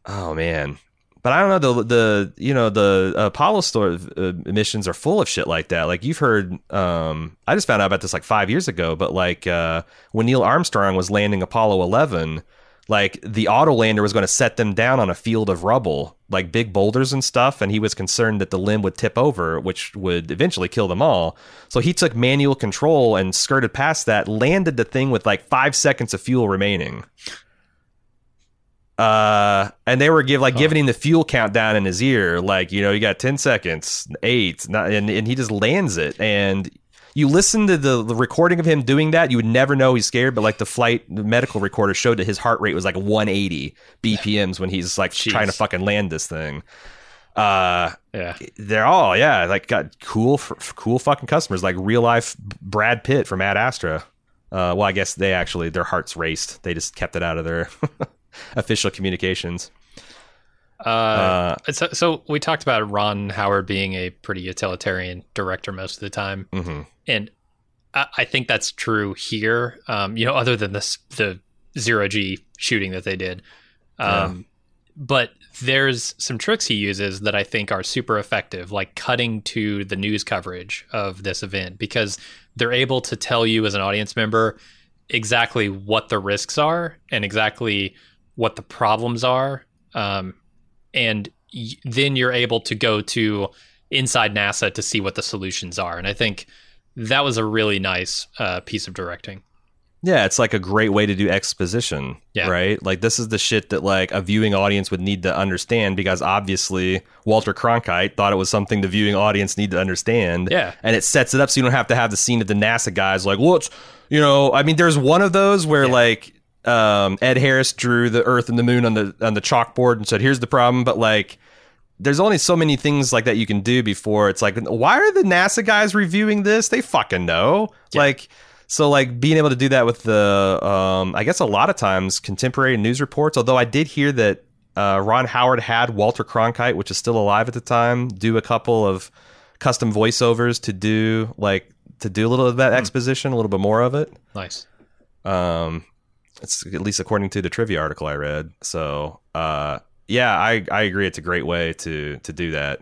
oh man but i don't know the the you know the apollo store uh, missions are full of shit like that. Like you've heard um i just found out about this like five years ago but like uh when neil armstrong was landing apollo 11 like the autolander was going to set them down on a field of rubble like big boulders and stuff and he was concerned that the LEM would tip over which would eventually kill them all. So he took manual control and skirted past that landed the thing with like five seconds of fuel remaining uh and they were give like giving him the fuel countdown in his ear. Like you know you got 10 seconds 8 not, and, and he just lands it. And you listen to the, the recording of him doing that you would never know he's scared. But like the flight the medical recorder showed that his heart rate was like 180 bpms when he's like Jeez. trying to fucking land this thing. Uh Yeah, they're all yeah like got cool f- cool fucking customers. Like real life brad pitt from ad astra. Uh well i guess they actually their hearts raced. They just kept it out of their official communications uh, uh so, so we talked about Ron Howard being a pretty utilitarian director most of the time, mhm. and I, I think that's true here. Um, you know, other than this the zero G shooting that they did, um, but there's some tricks he uses that I think are super effective, like cutting to the news coverage of this event because they're able to tell you as an audience member exactly what the risks are and exactly what the problems are. Um, and y- then you're able to go to inside NASA to see what the solutions are. And I think that was a really nice uh, piece of directing. yeah it's like a great way to do exposition Yeah. right like this is the shit that like a viewing audience would need to understand because obviously walter cronkite thought it was something the viewing audience need to understand Yeah. and it sets it up so you don't have to have the scene of the NASA guys like, well, you know, I mean, there's one of those where Yeah. like um, Ed Harris drew the Earth and the Moon on the on the chalkboard and said, "Here's the problem," but like. There's only so many things like that you can do before it's like, why are the NASA guys reviewing this? They fucking know. Yeah. Like, so like being able to do that with the, um, I guess a lot of times contemporary news reports. Although I did hear that uh, Ron Howard had Walter Cronkite, which is still alive at the time, do a couple of custom voiceovers to do like to do a little of that exposition, a little bit more of it. Nice. Um, it's at least according to the trivia article I read. So, uh, yeah, I I agree. It's a great way to to do that.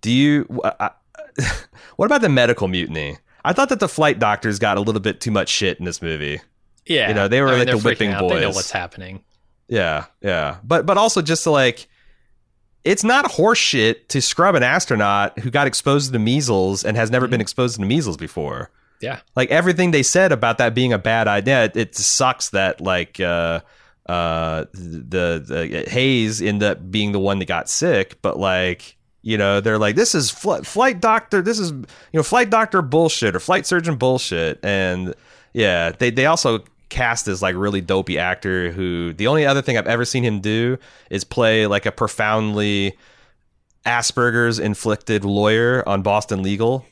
Do you? Uh, what about the medical mutiny? I thought that the flight doctors got a little bit too much shit in this movie. Yeah, You know, they were I mean, like the whipping out. They know what's happening. Yeah, yeah. But but also just to like it's not horseshit to scrub an astronaut who got exposed to measles and has never Mhm. been exposed to measles before. Yeah. Like everything they said about that being a bad idea, it, it sucks that like uh uh the the Haise end up being the one that got sick, but like you know they're like this is fl- flight doctor this is you know flight doctor bullshit or flight surgeon bullshit and yeah they they also cast this like really dopey actor who the only other thing I've ever seen him do is play like a profoundly Asperger's inflicted lawyer on Boston Legal.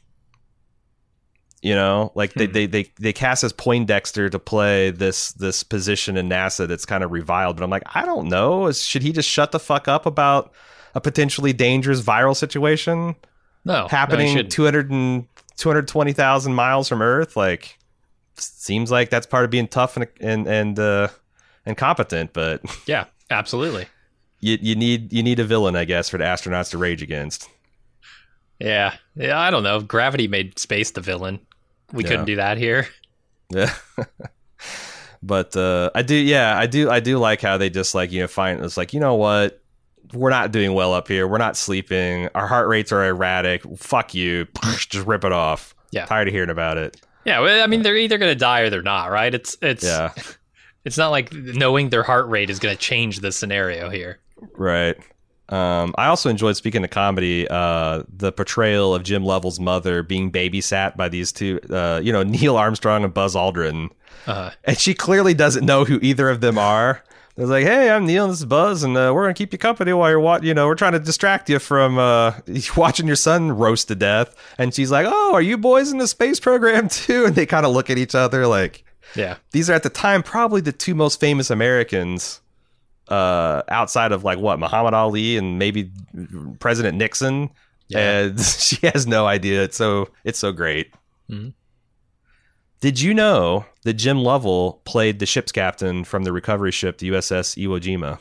You know, like they, Hmm. they they they cast as Poindexter to play this this position in NASA that's kind of reviled. But I'm like, I don't know. Should he just shut the fuck up about a potentially dangerous viral situation No, happening no, 200 and 220,000 miles from Earth? Like, seems like that's part of being tough and and and uh, and competent. But yeah, absolutely. you you need you need a villain, I guess, for the astronauts to rage against. Yeah, yeah. I don't know. Gravity made space the villain. We Yeah. couldn't do that here. Yeah. but uh, I do, yeah, I do, I do like how they just like you know find it's like you know what, we're not doing well up here. We're not sleeping. Our heart rates are erratic. Fuck you. Just rip it off. Yeah. Tired of hearing about it. Yeah, well, I mean, they're either going to die or they're not, right? It's it's Yeah. it's not like knowing their heart rate is going to change the scenario here. Right. Um, I also enjoyed speaking of comedy, uh, the portrayal of Jim Lovell's mother being babysat by these two, uh, you know, Neil Armstrong and Buzz Aldrin. Uh, and she clearly doesn't know who either of them are. They're like, "Hey, I'm Neil, and this is Buzz, and uh, we're gonna keep you company while you're watching. You know, we're trying to distract you from uh, watching your son roast to death." And she's like, "Oh, are you boys in the space program too?" And they kind of look at each other like, yeah, these are at the time probably the two most famous Americans uh, outside of like what Muhammad Ali and maybe President Nixon. Yeah. And she has no idea. It's so it's so great. Mhm. Did you know that Jim Lovell played the ship's captain from the recovery ship, the USS Iwo Jima?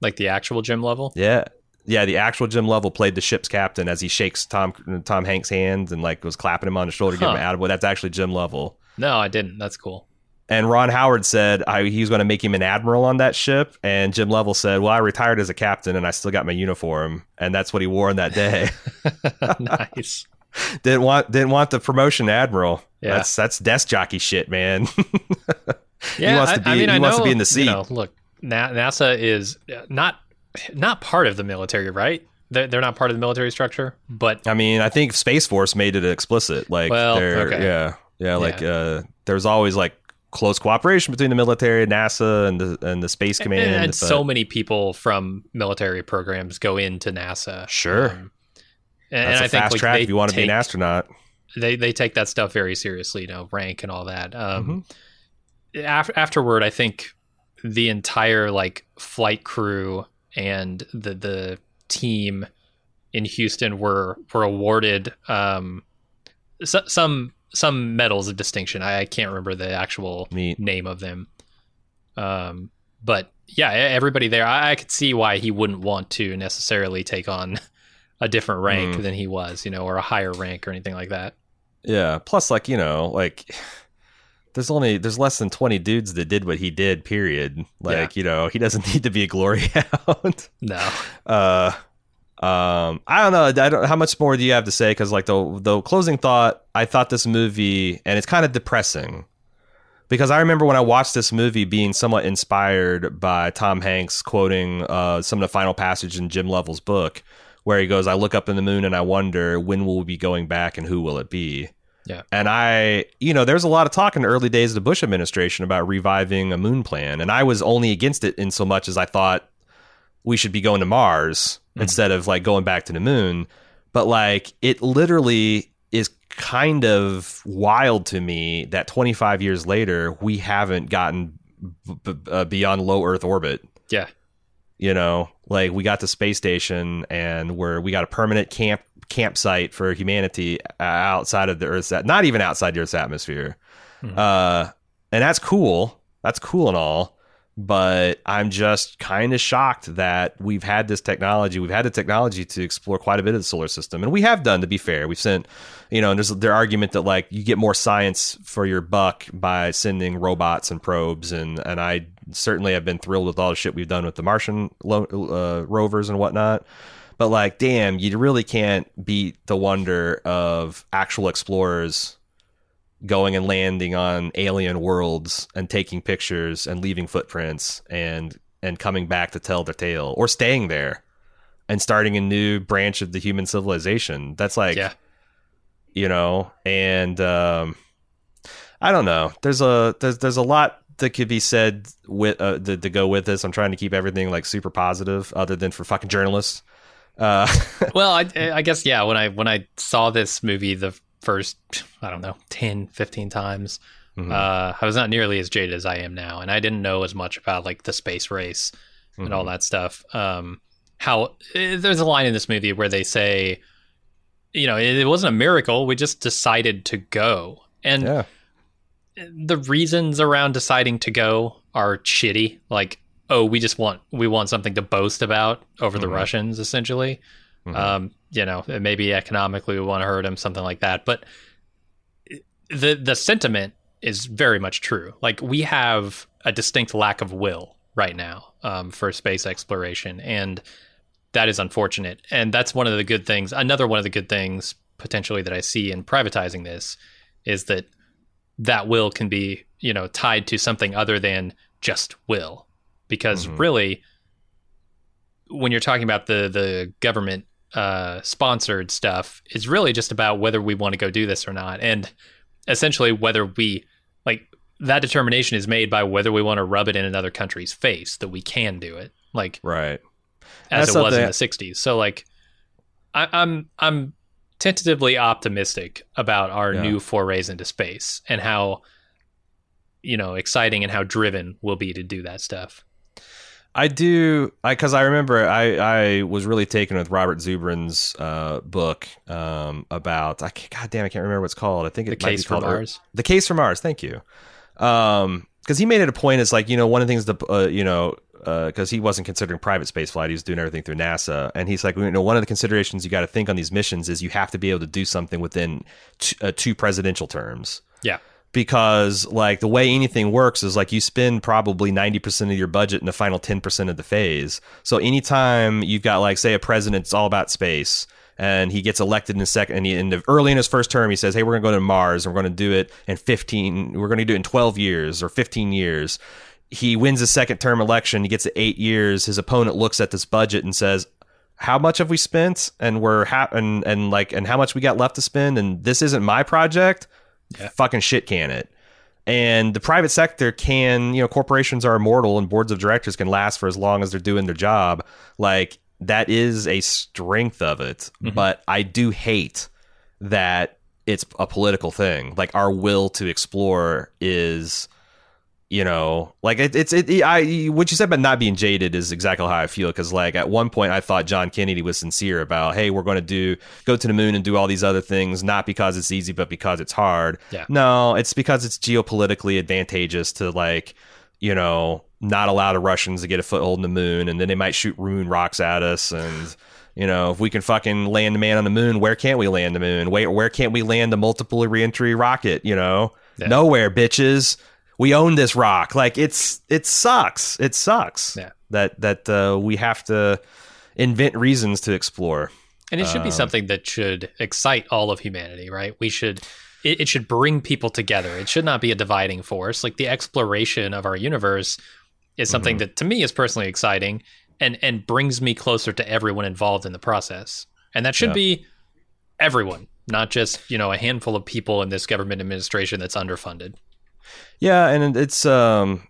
like the actual Jim Lovell. Yeah. Yeah, the actual Jim Lovell played the ship's captain as he shakes Tom Tom Hanks' hands and like was clapping him on the shoulder, giving him Huh. an attaboy. That's actually Jim Lovell. No, I didn't. That's cool. And Ron Howard said I, he was going to make him an admiral on that ship. And Jim Lovell said, Well, I retired as a captain and I still got my uniform. And that's what he wore on that day. nice. didn't want didn't want the promotion to admiral. Yeah. That's that's desk jockey shit, man. Yeah, wants I, to be- I mean, he I wants know, to be in the You seat. know, look, Na- NASA is not not part of the military, right? They're, they're not part of the military structure, but I mean, I think Space Force made it explicit. Like, Well, okay. yeah, yeah, like uh, there's always like close cooperation between the military, NASA, and the and the Space Command. and, and so many people from military programs go into NASA. Sure. Um, and, that's and a I think fast like, track they if you want to be an astronaut. they they take that stuff very seriously, you know, rank and all that. Um, Mm-hmm. af- afterward, I think the entire like flight crew and the the team in Houston were were awarded um, so, some some medals of distinction. I, I can't remember the actual Neat. name of them. Um, but yeah, everybody there, I, I could see why he wouldn't want to necessarily take on a different rank Mm. than he was, you know, or a higher rank or anything like that. Yeah. Plus, like you know, like there's only there's less than 20 dudes that did what he did. Period. Like you know, he doesn't need to be a glory hound. No. uh um i don't know i don't how much more do you have to say because like the the closing thought i thought this movie and it's kind of depressing because i remember when i watched this movie being somewhat inspired by tom hanks quoting uh some of the final passage in jim lovell's book where he goes i look up in the moon and i wonder when will we be going back and who will it be Yeah. and I, you know, there's a lot of talk in the early days of the Bush administration about reviving a moon plan. And I was only against it in so much as I thought we should be going to Mars Mhm. instead of like going back to the moon. But like it literally is kind of wild to me that 25 years later, we haven't gotten b- b- uh, beyond low Earth orbit. Yeah. You know, like we got the space station and we're we got a permanent camp campsite for humanity uh, outside of the Earth's not even outside the Earth's atmosphere. Mhm. Uh, and that's cool. That's cool and all. But I'm just kind of shocked that we've had this technology. We've had the technology to explore quite a bit of the solar system, and we have done. To be fair, we've sent, you know, and there's their argument that like you get more science for your buck by sending robots and probes, and and I certainly have been thrilled with all the shit we've done with the Martian uh, rovers and whatnot. But like, damn, you really can't beat the wonder of actual explorers going and landing on alien worlds and taking pictures and leaving footprints and and coming back to tell their tale or staying there and starting a new branch of the human civilization. That's like yeah. you know, and um I don't know. There's a there's there's a lot that could be said with uh, to, to go with this. I'm trying to keep everything like super positive other than for fucking journalists. Uh, well, I, I guess yeah. When I when I saw this movie the first, I don't know, 10, 15 times. Mm-hmm. Uh, I was not nearly as jaded as I am now, and I didn't know as much about like the space race and mm-hmm. all that stuff. Um, how eh, there's a line in this movie where they say, you know, it, it wasn't a miracle. We just decided to go, and yeah. the reasons around deciding to go are shitty. Like, oh, we just want we want something to boast about over mm-hmm. the Russians, essentially. Mm-hmm. Um, you know, maybe economically we want to hurt them, something like that. But the the sentiment is very much true. Like we have a distinct lack of will right now um, for space exploration, and that is unfortunate. And that's one of the good things. Another one of the good things potentially that I see in privatizing this is that that will can be you know tied to something other than just will, because mm-hmm. really, when you're talking about the the government uh, sponsored stuff is really just about whether we want to go do this or not, and essentially whether we like that determination is made by whether we want to rub it in another country's face that we can do it, like right as That's it was in the '60s. So like, I, I'm I'm tentatively optimistic about our yeah. new forays into space and how you know exciting and how driven we'll be to do that stuff. I do, I because I remember I I was really taken with Robert Zubrin's uh, book um, about I God damn I can't remember what it's called. I think it the case for Mars. The case for Mars. Thank you. Um, because he made it a point. It's like you know one of the things that uh, you know because uh, he wasn't considering private space flight. He was doing everything through NASA. And he's like, you know, one of the considerations you got to think on these missions is you have to be able to do something within t- uh, two presidential terms. Yeah because like the way anything works is like you spend probably 90% of your budget in the final 10% of the phase. So anytime you've got like say a president, it's all about space and he gets elected in a second and he, in the, early in his first term he says hey we're going to go to mars and we're going to do it in 15 we're going to do it in 12 years or 15 years he wins a second term election he gets to eight years his opponent looks at this budget and says how much have we spent and we're ha- and, and like and how much we got left to spend and this isn't my project yeah. fucking shit can it. And the private sector can, you know, corporations are immortal and boards of directors can last for as long as they're doing their job. Like that is a strength of it. Mm-hmm. But I do hate that it's a political thing. Like our will to explore is you know like it, it's it i what you said about not being jaded is exactly how i feel because like at one point i thought john kennedy was sincere about hey we're going to do go to the moon and do all these other things not because it's easy but because it's hard yeah. no it's because it's geopolitically advantageous to like you know not allow the russians to get a foothold in the moon and then they might shoot moon rocks at us and you know, if we can fucking land a man on the moon, where can't we land the moon? Where where can't we land a multiple reentry rocket? You know, yeah. nowhere, bitches we own this rock. Like it's it sucks. It sucks. Yeah. That that uh, we have to invent reasons to explore. And it should um, be something that should excite all of humanity, right? We should it, it should bring people together. It should not be a dividing force. Like the exploration of our universe is something mm-hmm. that to me is personally exciting and and brings me closer to everyone involved in the process. And that should yeah. be everyone, not just, you know, a handful of people in this government administration that's underfunded. Yeah, and it's um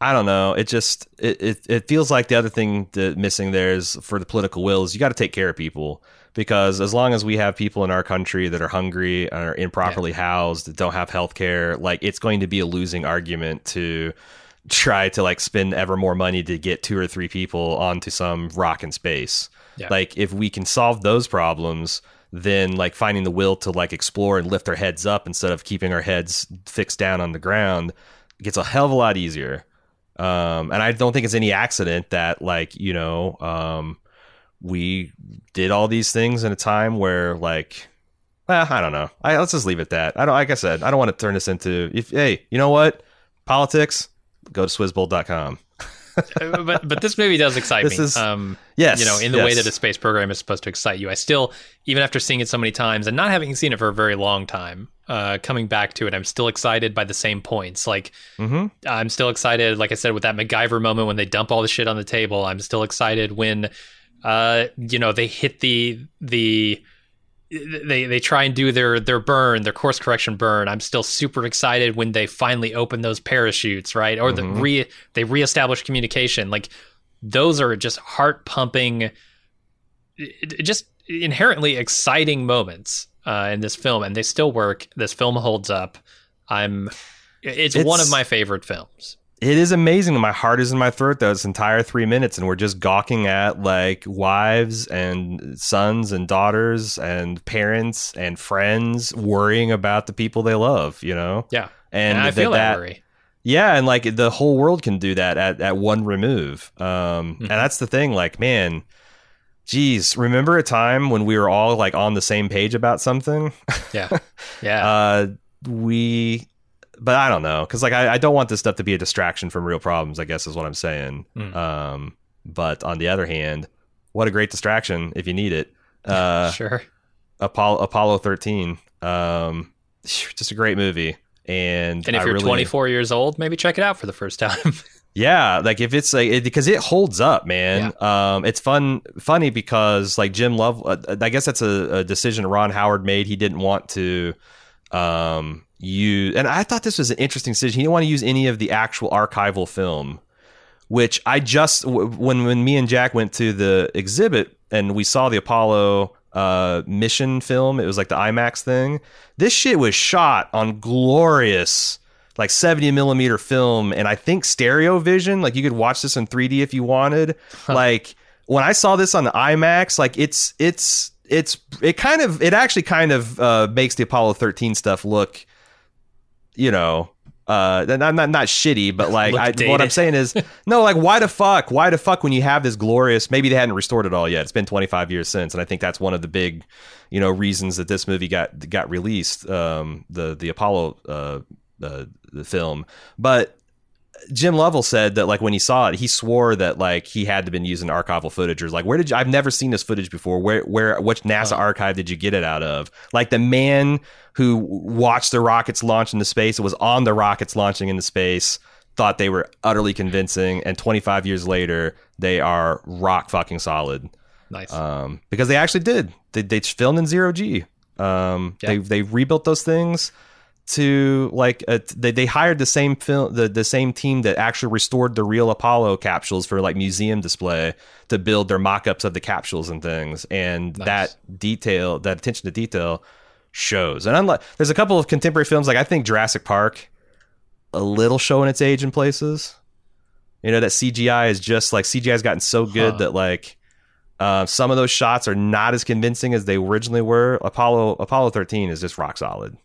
I don't know. It just it, it, it feels like the other thing that missing there is for the political will is you got to take care of people because as long as we have people in our country that are hungry and are improperly yeah. housed, that don't have health care, like it's going to be a losing argument to try to like spend ever more money to get two or three people onto some rock in space. Yeah. Like if we can solve those problems, then like finding the will to like explore and lift our heads up instead of keeping our heads fixed down on the ground gets a hell of a lot easier. Um, and I don't think it's any accident that like you know um, we did all these things in a time where like I don't know. I, let's just leave it at that. I don't like I said, I don't want to turn this into if hey, you know what? Politics, go to swizzbold.com. But but this movie does excite This me. is- um, Yes. you know, in the way that a space program is supposed to excite you. I still, even after seeing it so many times and not having seen it for a very long time, uh, coming back to it, I'm still excited by the same points. Like Mhm. I'm still excited, like I said, with that MacGyver moment when they dump all the shit on the table. I'm still excited when, uh, you know, they hit the the they they try and do their their burn, their course correction burn. I'm still super excited when they finally open those parachutes, right? Or the Mhm. re they reestablish communication. Like those are just heart pumping, just inherently exciting moments uh, in this film, and they still work. This film holds up. I'm. It's, one of my favorite films. It is amazing. My heart is in my throat though. This entire three minutes, and we're just gawking at like wives and sons and daughters and parents and friends worrying about the people they love. You know, Yeah, and, and, I feel that, that worry. Yeah, and like the whole world can do that at, at one remove. Um, Mhm. And that's the thing. Like, man, geez, remember a time when we were all like on the same page about something? Yeah, yeah. Uh, we, but I don't know, because like I, I don't want this stuff to be a distraction from real problems. I guess is what I'm saying. Mm. Um, but on the other hand, what a great distraction if you need it. Uh, sure. Apollo Apollo 13. Um, just a great movie. And And if I you're really- 24 years old, maybe check it out for the first time. Yeah, like if it's like it, because it holds up, man. Um, it's fun, funny because like Jim Love, uh, I guess that's a, a decision Ron Howard made. He didn't want to um use, and I thought this was an interesting decision. He didn't want to use any of the actual archival film, which I just when when me and Jack went to the exhibit and we saw the Apollo uh mission film. It was like the IMAX thing. This shit was shot on glorious like 70 millimeter film and I think stereo vision. Like you could watch this in 3D if you wanted. Like when I saw this on the IMAX, like it's it's it's it kind of it actually kind of uh, makes the Apollo 13 stuff look, you know, uh, not not not shitty, but like I, what. I'm saying is no, like why the fuck, why the fuck when you have this glorious? Maybe they hadn't restored it all yet. It's been 25 years since, and I think that's one of the big, you know, reasons that this movie got got released. Um, the the Apollo uh, uh the film, but Jim Lovell said that like when he saw it, he swore that like he had to been using archival footage or like where did you I've never seen this footage before. Where where which NASA Huh. archive did you get it out of? Like the man who watched the rockets launch into space, it was on the rockets launching into space, thought they were utterly convincing, and 25 years later, they are rock fucking solid. nice. Um, because they actually did. They, they filmed in zero G. Um, Yeah. they they rebuilt those things to like uh, they they hired the same film the the same team that actually restored the real Apollo capsules for like museum display to build their mock-ups of the capsules and things and Nice. that detail that attention to detail shows and unlike there's a couple of contemporary films like I think Jurassic Park a little showing its age in places you know that CGI is just like CGI has gotten so good Huh. that like uh, some of those shots are not as convincing as they originally were. Apollo Apollo 13 is just rock solid.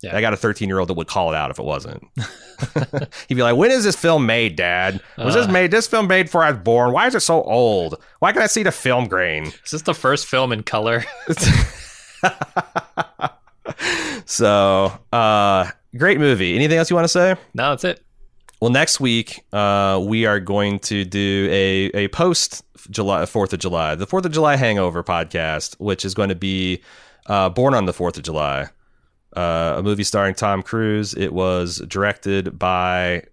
Yeah. I got a 13 year old that would call it out if it wasn't. He'd be like, "When is this film made, Dad? Was this Uh. made? This film made before I was born? Why is it so old? Why can I see the film grain?" Is this the first film in color? so, uh, great movie. Anything else you want to say? no, that's it. Well, next week uh, we are going to do a a post July Fourth of July, the Fourth of July Hangover podcast, which is going to be uh, born on the Fourth of July, uh, a movie starring Tom Cruise. It was directed by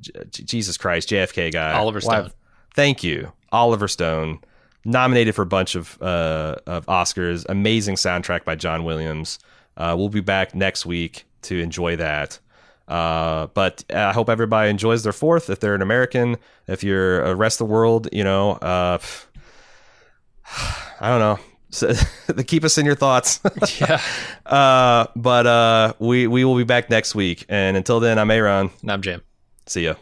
J- Jesus Christ, JFK guy Oliver Why- Stone. Thank you, Oliver Stone. Nominated for a bunch of uh, of Oscars. Amazing soundtrack by John Williams. Uh, we'll be back next week to enjoy that. Uh, but I hope everybody enjoys their fourth. If they're an American, if you're a rest of the world, you know, uh, I don't know. So, keep us in your thoughts. yeah. uh, but uh, we we will be back next week. And until then, I'm Aaron. And I'm Jim. See ya.